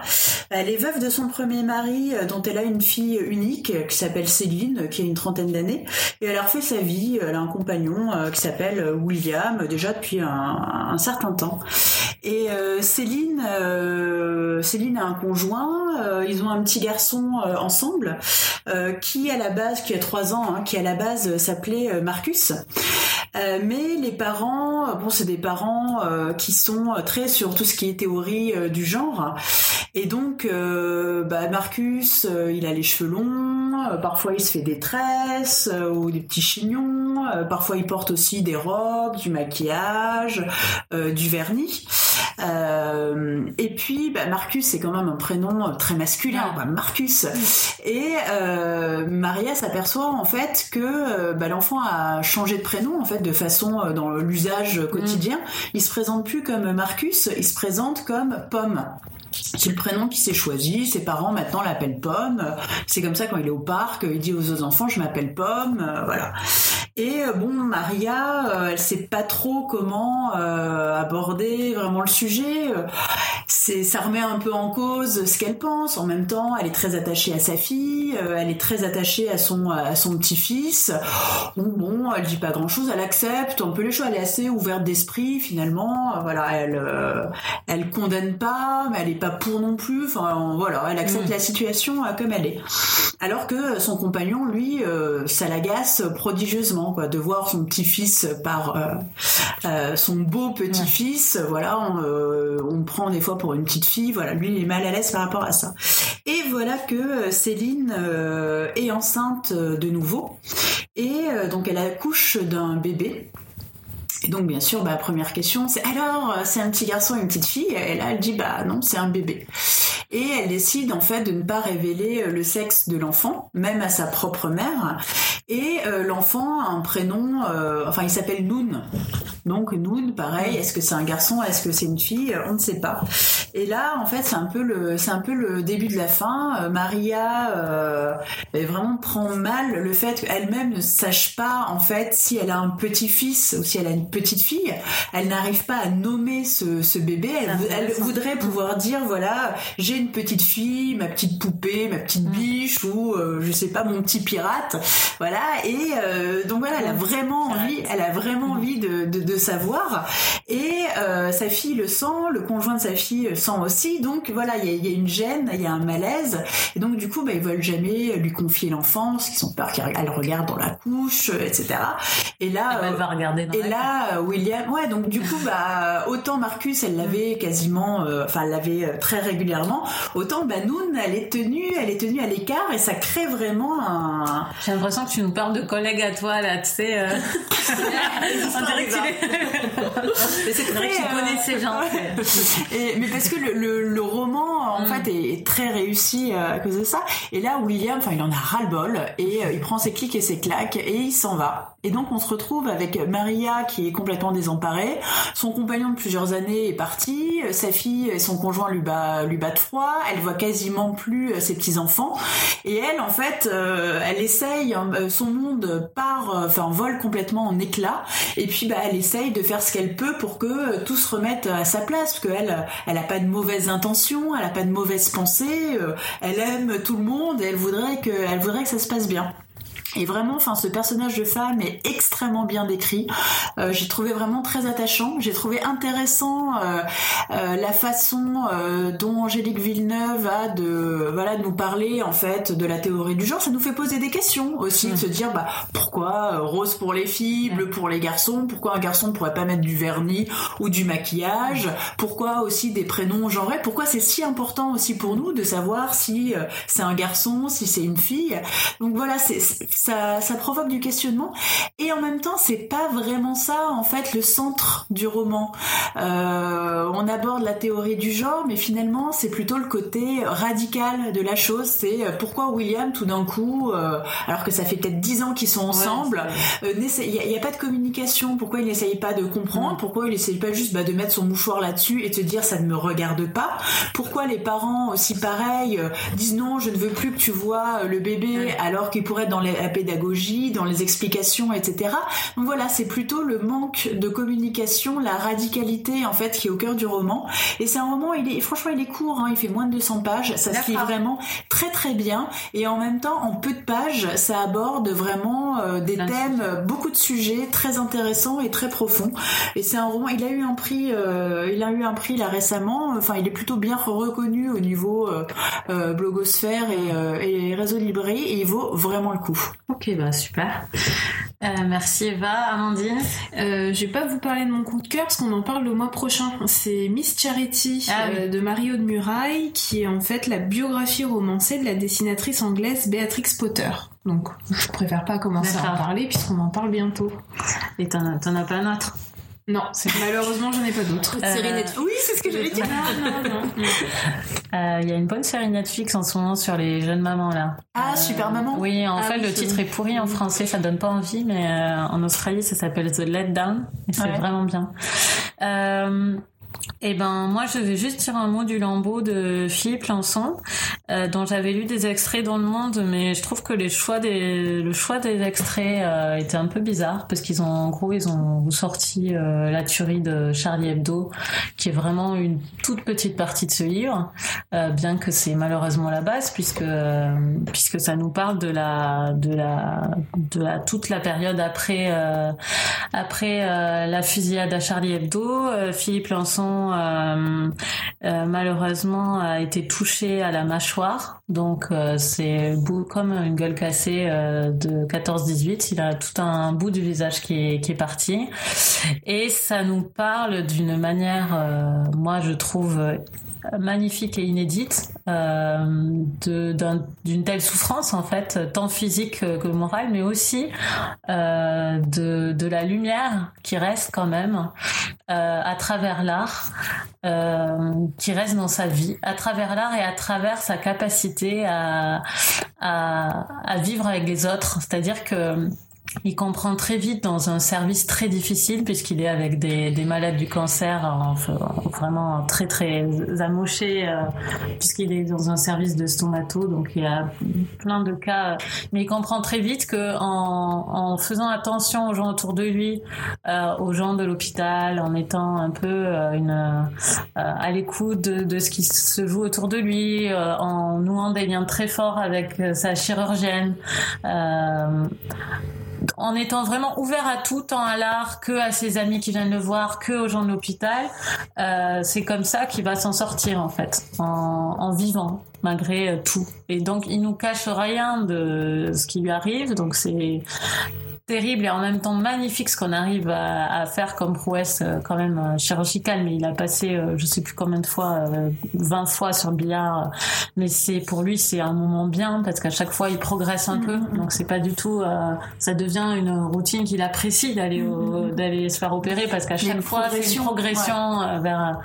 Elle est veuve de son premier mari, dont elle a une fille unique qui s'appelle Céline, qui a une trentaine d'années, et elle a refait sa vie. Elle a un compagnon qui s'appelle William déjà depuis un, certain temps. Et euh, Céline, euh, Céline a un conjoint. Euh, ils ont un petit garçon ensemble qui à la base, qui a trois ans, hein, qui à la base s'appelait Marcus. mais les parents, bon, c'est des parents qui sont très sur tout ce qui est théorie du genre. Et donc, bah, Marcus, il a les cheveux longs. parfois, il se fait des tresses ou des petits chignons. parfois, il porte aussi des robes, du maquillage, du vernis. Euh, et puis, bah, Marcus, c'est quand même un prénom très masculin, Marcus. Et euh, Maria s'aperçoit en fait que euh, bah, l'enfant a changé de prénom en fait de façon dans l'usage quotidien. Mm. Il se présente plus comme Marcus, il se présente comme Pomme. C'est le prénom qu'il s'est choisi. Ses parents maintenant l'appellent Pomme. C'est comme ça quand il est au parc, il dit aux autres enfants je m'appelle Pomme. voilà. Et euh, bon, Maria, euh, elle sait pas trop comment euh, aborder vraiment le sujet. C'est, ça remet un peu en cause ce qu'elle pense. En même temps, elle est très attachée à sa fille, elle est très attachée à son à son petit-fils. Bon, bon, elle dit pas grand-chose, elle accepte un peu les choix. Elle est assez ouverte d'esprit finalement. Voilà, elle elle condamne pas, mais elle est pas pour non plus. Enfin, voilà, elle accepte mm. la situation comme elle est. Alors que son compagnon, lui, ça l'agace prodigieusement de voir son petit-fils par euh, euh, son beau petit-fils. Voilà, euh, on, prend des fois pour une petite fille. Voilà, lui il est mal à l'aise par rapport à ça. Et voilà que Céline est enceinte de nouveau et donc elle accouche d'un bébé. Et donc, bien sûr, bah, première question, c'est alors, c'est un petit garçon et une petite fille? Et là, elle dit, bah non, c'est un bébé et elle décide en fait de ne pas révéler euh, le sexe de l'enfant, même à sa propre mère. Et euh, l'enfant a un prénom, euh, enfin il s'appelle Noon. Donc Noon, pareil, est-ce que c'est un garçon, est-ce que c'est une fille, on ne sait pas. Et là, en fait, c'est un peu le, un peu le début de la fin. Maria euh, vraiment prend mal le fait qu'elle-même ne sache pas en fait si elle a un petit-fils ou si elle a une petite fille. Elle n'arrive pas à nommer ce, ce bébé. Elle, elle voudrait pouvoir dire voilà, j'ai une petite fille, ma petite poupée, ma petite biche ou euh, je sais pas mon petit pirate, voilà. Et euh, donc voilà, elle a vraiment envie, elle a vraiment envie de, de, de savoir. Et euh, sa fille le sent, le conjoint de sa fille le sent aussi. Donc voilà, il y a, il y a une gêne, il y a un malaise. Et donc du coup, bah, ils veulent jamais lui confier l'enfant, parce qu'ils ont peur qu'elle regarde dans la couche, euh, etc. Et là, Elle euh, va regarder dans et la là, euh, William, ouais, donc du coup, bah, autant Marcus, elle l'avait quasiment, euh, enfin, elle l'avait euh, très régulièrement, autant bah, Noon, elle est tenue, elle est tenue à l'écart et ça crée vraiment un. J'ai l'impression que tu nous parles de collègues à toi, là, tu sais. euh, On dirait que tu les- Mais c'est dirait que tu connais ces gens. Et, mais parce que le, le, le roman, en Mm. fait, est, est très réussi à cause de ça. Et là, William, enfin, il en a ras-le-bol et euh, il prend ses clics et ses claques et il s'en va. Et donc, on se retrouve avec Maria qui est complètement désemparée. Son compagnon de plusieurs années est parti. Sa fille et son conjoint lui bat, lui battent froid. Elle voit quasiment plus euh, ses petits-enfants. Et elle, en fait, euh, elle essaye, hein, euh, son monde part, enfin, vole complètement en éclats. Et puis, bah, elle essaye de faire ce qu'elle peut pour que tout se remette à sa place. Parce qu'elle, elle a pas de mauvaises intentions, elle a pas de mauvaises pensées. Elle aime tout le monde et elle voudrait que ça se passe bien. Et vraiment, enfin, ce personnage de femme est extrêmement bien décrit. Euh, j'ai trouvé vraiment très attachant. J'ai trouvé intéressant euh, euh, la façon dont Angélique Villeneuve a de voilà de nous parler en fait de la théorie du genre. Ça nous fait poser des questions aussi, de se dire bah pourquoi rose pour les filles, bleu pour les garçons, pourquoi un garçon ne pourrait pas mettre du vernis ou du maquillage, pourquoi aussi des prénoms genrés, pourquoi c'est si important aussi pour nous de savoir si c'est un garçon, si c'est une fille? Donc voilà, c'est- ça, ça provoque du questionnement et en même temps c'est pas vraiment ça en fait le centre du roman. Euh, on aborde la théorie du genre, mais finalement c'est plutôt le côté radical de la chose. C'est euh, pourquoi William tout d'un coup, euh, alors que ça fait peut-être dix ans qu'ils sont ensemble, il n'y a, pas de communication. Pourquoi il n'essaye pas de comprendre? Pourquoi il n'essaye pas juste bah, de mettre son mouchoir là-dessus et de se dire ça ne me regarde pas? Pourquoi les parents aussi pareil euh, disent non, je ne veux plus que tu vois le bébé alors qu'il pourrait être dans la pédagogie, dans les explications, etc. Donc voilà, c'est plutôt le manque de communication, la radicalité en fait qui est au cœur du roman. Et c'est un roman, il est franchement il est court, hein, il fait moins de 200 pages, ça se lit vraiment très très bien. Et en même temps, en peu de pages, ça aborde vraiment euh, des thèmes, euh, beaucoup de sujets très intéressants et très profonds. Et c'est un roman, il a eu un prix, euh, il a eu un prix là récemment. Enfin, il est plutôt bien reconnu au niveau euh, euh, blogosphère et, euh, et réseau librairie, et il vaut vraiment le coup. Ok, bah super. Euh, merci Eva, Amandine? Euh, je vais pas vous parler de mon coup de cœur parce qu'on en parle le mois prochain. C'est Miss Charity Ah oui. euh, de Mario de Muraille qui est en fait la biographie romancée de la dessinatrice anglaise Beatrix Potter. Donc je préfère pas commencer à en parler puisqu'on en parle bientôt. Et t'en as, t'en as pas un autre? Non, malheureusement j'en ai pas d'autres. Euh, Série Netflix. Oui, c'est ce que j'allais dire. Non, non, non. Euh, Il y a une bonne série Netflix en ce moment sur les jeunes mamans là. Ah, Euh, super maman. Oui, en Ah fait oui, le titre est pourri en français, ça donne pas envie, mais euh, en Australie ça s'appelle The Let Down et c'est Ouais. vraiment bien. Et ben moi je vais juste dire un mot du lambeau de Philippe Lançon, euh, dont j'avais lu des extraits dans le Monde, mais je trouve que choix des le choix des extraits euh, était un peu bizarre parce qu'ils ont en gros ils ont sorti euh, la tuerie de Charlie Hebdo, qui est vraiment une toute petite partie de ce livre, euh, bien que c'est malheureusement la base puisque puisque ça nous parle de la de la toute la période après la fusillade à Charlie Hebdo, Philippe Lançon euh, euh, malheureusement a été touché à la mâchoire, donc euh, c'est comme une gueule cassée euh, de 14-18. Il a tout un bout du visage qui est, qui est parti, et ça nous parle d'une manière, euh, moi je trouve euh, magnifique et inédite euh, d'une telle souffrance en fait, tant physique que morale, mais aussi euh, de, de la lumière qui reste quand même euh, à travers l'art, euh, qui reste dans sa vie, à travers l'art et à travers sa capacité à, vivre avec les autres. C'est-à-dire que il comprend très vite dans un service très difficile puisqu'il est avec des, des, malades du cancer vraiment très très amochés euh, puisqu'il est dans un service de stomato donc il y a plein de cas. Mais il comprend très vite que en, en faisant attention aux gens autour de lui euh, aux gens de l'hôpital en étant un peu euh, euh, à l'écoute de, de, ce qui se joue autour de lui en nouant des liens très forts avec sa chirurgienne en étant vraiment ouvert à tout, tant à l'art que à ses amis qui viennent le voir, que aux gens de l'hôpital. Euh, c'est comme ça qu'il va s'en sortir en fait, en, vivant malgré euh, tout. Et donc il nous cache rien de ce qui lui arrive. Donc c'est terrible et en même temps magnifique ce qu'on arrive à, faire comme prouesse euh, quand même euh, chirurgicale. Mais il a passé euh, je sais plus combien de fois 20 fois sur le billard. Mais c'est pour lui c'est un moment bien parce qu'à chaque fois il progresse un peu. Mm-hmm. donc c'est pas du tout ça devient une routine qu'il apprécie d'aller mm-hmm. d'aller se faire opérer parce qu'à chaque fois c'est une progression vers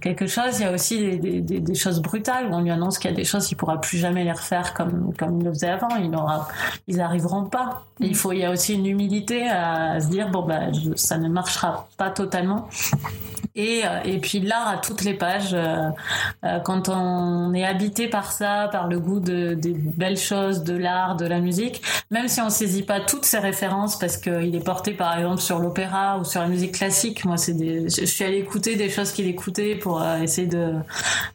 quelque chose. Il y a aussi des, des, des, choses brutales. Où on lui annonce qu'il y a des choses qu'il pourra plus jamais les refaire comme comme il le faisait avant. Il aura ils arriveront pas. Il faut il y a aussi une humilité à se dire bon bah ça ne marchera pas totalement. Et, euh, et puis l'art à toutes les pages euh, euh, quand on est habité par ça par le goût de, des belles choses de l'art de la musique même si on saisit pas toutes ces références parce qu'il est porté par exemple sur l'opéra ou sur la musique classique. Moi c'est des je suis allée écouter des choses qu'il écoutait pour essayer de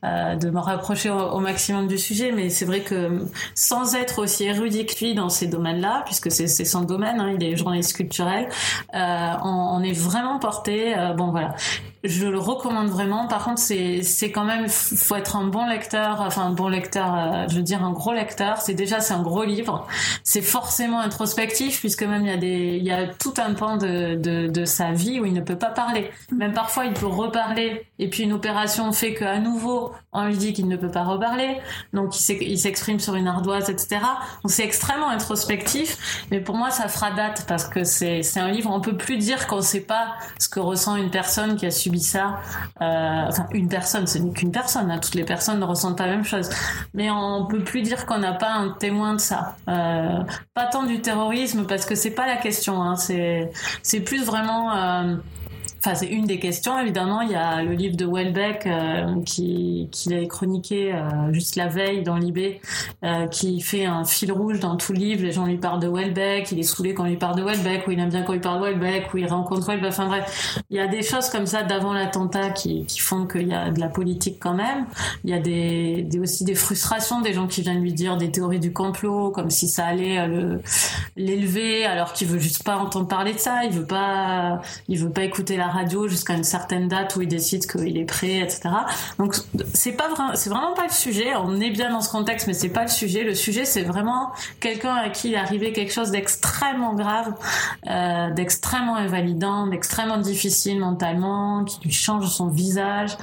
de me rapprocher au, maximum du sujet. Mais c'est vrai que sans être aussi érudit que lui dans ces domaines là puisque c'est son domaine hein, il est journaliste culturel euh, on, on, est vraiment porté euh, bon voilà je le recommande vraiment. Par contre, c'est c'est quand même faut être un bon lecteur, enfin un bon lecteur, euh, je veux dire un gros lecteur. C'est déjà c'est un gros livre. C'est forcément introspectif puisque même il y a des il y a tout un pan de, de, sa vie où il ne peut pas parler. Même parfois il peut reparler et puis une opération fait qu'à nouveau on lui dit qu'il ne peut pas reparler. Donc il s'exprime sur une ardoise, etc. Donc c'est extrêmement introspectif. Mais pour moi ça fera date parce que c'est c'est un livre on peut plus dire qu'on sait pas ce que ressent une personne qui a ça, euh, enfin une personne, ce n'est qu'une personne, hein. toutes les personnes ne ressentent pas la même chose, mais on peut plus dire qu'on n'a pas un témoin de ça. Euh, pas tant du terrorisme parce que c'est pas la question, hein. c'est c'est plus vraiment euh, C'est une des questions, évidemment. Il y a le livre de Welbeck euh, qui, qui chroniqué euh, juste la veille dans l'IB, euh, qui fait un fil rouge dans tout le livre. Les gens lui parlent de Welbeck, il est saoulé quand il lui parle de Welbeck, ou il aime bien quand il parle de Welbeck, ou il rencontre Welbeck. Enfin bref, il y a des choses comme ça d'avant l'attentat qui, font qu'il y a de la politique quand même. Il y a aussi des frustrations, des gens qui viennent lui dire des théories du complot, comme si ça allait l'élever, alors qu'il veut juste pas entendre parler de ça. Il veut pas, il veut pas écouter la radio jusqu'à une certaine date où il décide qu'il est prêt, etc. Donc c'est pas vraiment, c'est vraiment pas le sujet. On est bien dans ce contexte, mais c'est pas le sujet. Le sujet, c'est vraiment quelqu'un à qui il est arrivé quelque chose d'extrêmement grave, euh, d'extrêmement invalidant, d'extrêmement difficile mentalement, qui lui change son visage,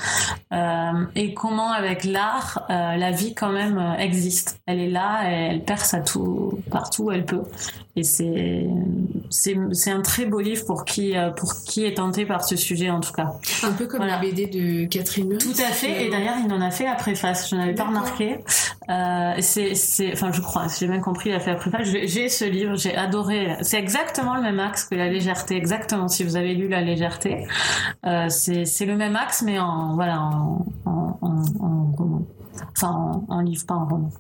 euh, et comment avec l'art, euh, la vie quand même existe. Elle est là, elle perce à tout, partout où elle peut. Et c'est, c'est, c'est un très beau livre pour qui, euh, pour qui est tenté par ce sujet en tout cas. Un peu comme la BD de Catherine. Tout à fait. Et d'ailleurs, il en a fait la préface. Je n'avais pas remarqué. Euh, c'est, c'est, enfin, je crois, si j'ai bien compris, il a fait la préface. J'ai ce livre, j'ai adoré. C'est exactement le même axe que la légèreté. Exactement. Si vous avez lu la légèreté, euh, c'est, c'est le même axe, mais en, voilà, en, en, en, en enfin en, livre, pas en roman.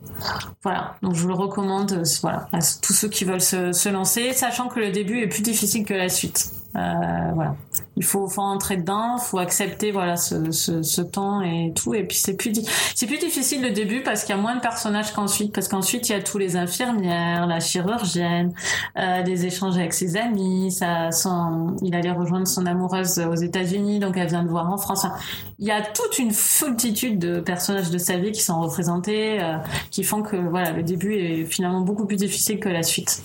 Voilà, donc je vous le recommande euh, voilà, à tous ceux qui veulent se, se lancer, sachant que le début est plus difficile que la suite. Euh, voilà. Il faut, faut entrer dedans, faut accepter voilà ce, ce, ce temps et tout. Et puis c'est plus c'est plus difficile le début parce qu'il y a moins de personnages qu'ensuite parce qu'ensuite il y a tous les infirmières, la chirurgienne, euh, des échanges avec ses amis. Ça, son, il allait rejoindre son amoureuse aux États-Unis, donc elle vient de voir en France. il y a toute une foultitude de personnages de sa vie qui sont représentés, euh, qui font que voilà le début est finalement beaucoup plus difficile que la suite.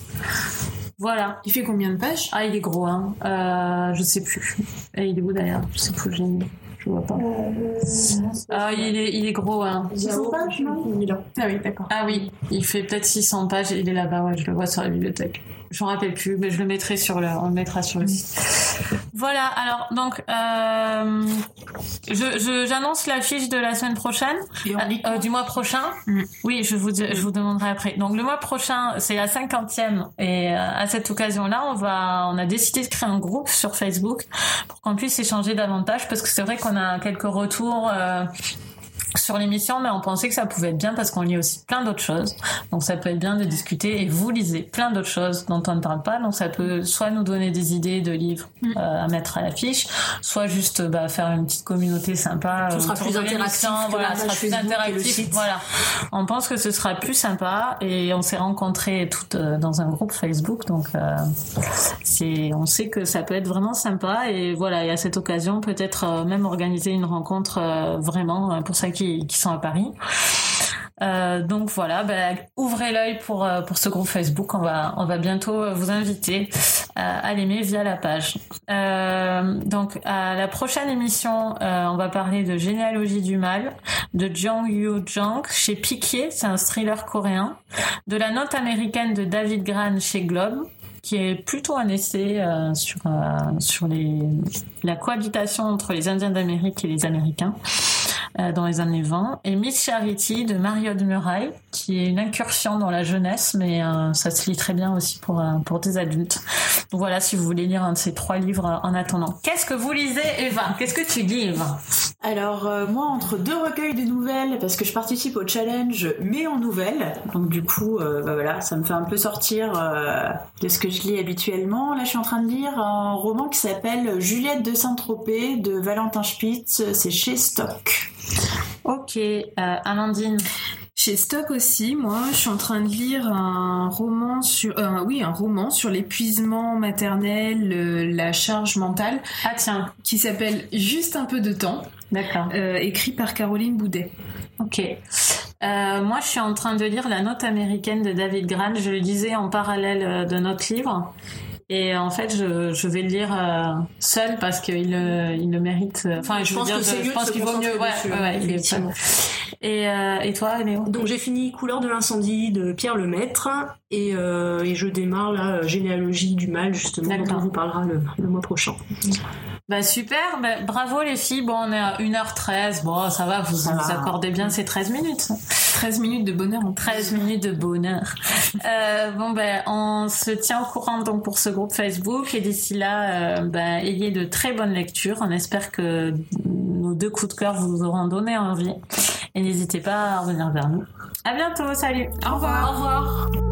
Voilà. Il fait combien de pages? Ah, il est gros, hein. Euh, je sais plus. Et il est où d'ailleurs? Je sais plus, je vois pas. Ah, il est, il est gros, hein. 600 pages, non? Ah oui, d'accord. Ah oui, il fait peut-être 600 pages et il est là-bas, ouais, je le vois sur la bibliothèque. Je me rappelle plus, mais je le mettrai sur le, on le mettra sur le site. Voilà. Alors donc, euh, je, j'annonce la fiche de la semaine prochaine, euh, du mois prochain. Mm. Oui, je vous, je vous demanderai après. Donc le mois prochain, c'est la cinquantième, et euh, à cette occasion-là, on va, on a décidé de créer un groupe sur Facebook pour qu'on puisse échanger davantage, parce que c'est vrai qu'on a quelques retours. Euh, sur l'émission, mais on pensait que ça pouvait être bien parce qu'on lit aussi plein d'autres choses. Donc ça peut être bien de discuter et vous lisez plein d'autres choses dont on ne parle pas. Donc ça peut soit nous donner des idées de livres Mm. euh, à mettre à l'affiche, soit juste bah, faire une petite communauté sympa. Ce sera plus interactif Voilà, sera plus interactif. Voilà. On pense que ce sera plus sympa et on s'est rencontrés toutes euh, dans un groupe Facebook. Donc euh, c'est, on sait que ça peut être vraiment sympa et voilà. Et à cette occasion, peut-être même organiser une rencontre vraiment pour qui, sont à Paris. Euh, donc voilà, ben, ouvrez l'œil pour euh, pour ce groupe Facebook. On va on va bientôt euh, vous inviter à, l'aimer via la page. Donc à la prochaine émission, on va parler de généalogie du mal de Jang Yoo Jang chez Piquier, c'est un thriller coréen, de la note américaine de David Gran chez Globe qui est plutôt un essai sur sur les la cohabitation entre les Indiens d'Amérique et les Américains euh, dans les années 20 et Miss Charity de Mario de Muraille qui est une incursion dans la jeunesse mais euh, ça se lit très bien aussi pour euh, pour des adultes. Donc voilà si vous voulez lire un de ces trois livres en attendant. Qu'est-ce que vous lisez Eva? Qu'est-ce que tu lis Eva Alors moi entre deux recueils de nouvelles parce que je participe au challenge mais en nouvelles donc du coup bah voilà ça me fait un peu sortir de ce que je lis habituellement. Là je suis en train de lire un roman qui s'appelle Juliette de Saint-Tropez de Valentin Spitz. C'est chez Stock. Ok, euh, Amandine. Chez Stock aussi, moi, je suis en train de lire un roman sur, euh, oui, un roman sur l'épuisement maternel, euh, la charge mentale, Ah tiens, qui s'appelle Juste un peu de temps, d'accord. euh, écrit par Caroline Boudet. Ok. Euh, moi, je suis en train de lire La Note américaine de David Gran. Je le lisais en parallèle de notre livre. Et en fait, je, je vais le lire euh, seul parce qu'il le, il le mérite. euh, Enfin, je, Je pense dire, que c'est mieux je pense se qu'il vaut mieux. Ouais, dessus, ouais, ouais, il est effectivement. Et, euh, et toi, Léo? Donc j'ai fini Couleur de l'incendie de Pierre Lemaître et, euh, et je démarre la généalogie du mal justement dont on vous parlera le, le mois prochain. Bah super, bah, bravo les filles. Bon, on est à 1h13. Bon, ça va, vous Ça vous va. accordez bien ces 13 minutes. 13 minutes de bonheur en 13 minutes de bonheur. Euh, bon ben, on se tient au courant donc pour ce groupe Facebook et d'ici là, euh, ben, ayez de très bonnes lectures. On espère que nos deux coups de cœur vous auront donné envie et n'hésitez pas à revenir vers nous. À bientôt, salut. Au revoir. Au revoir.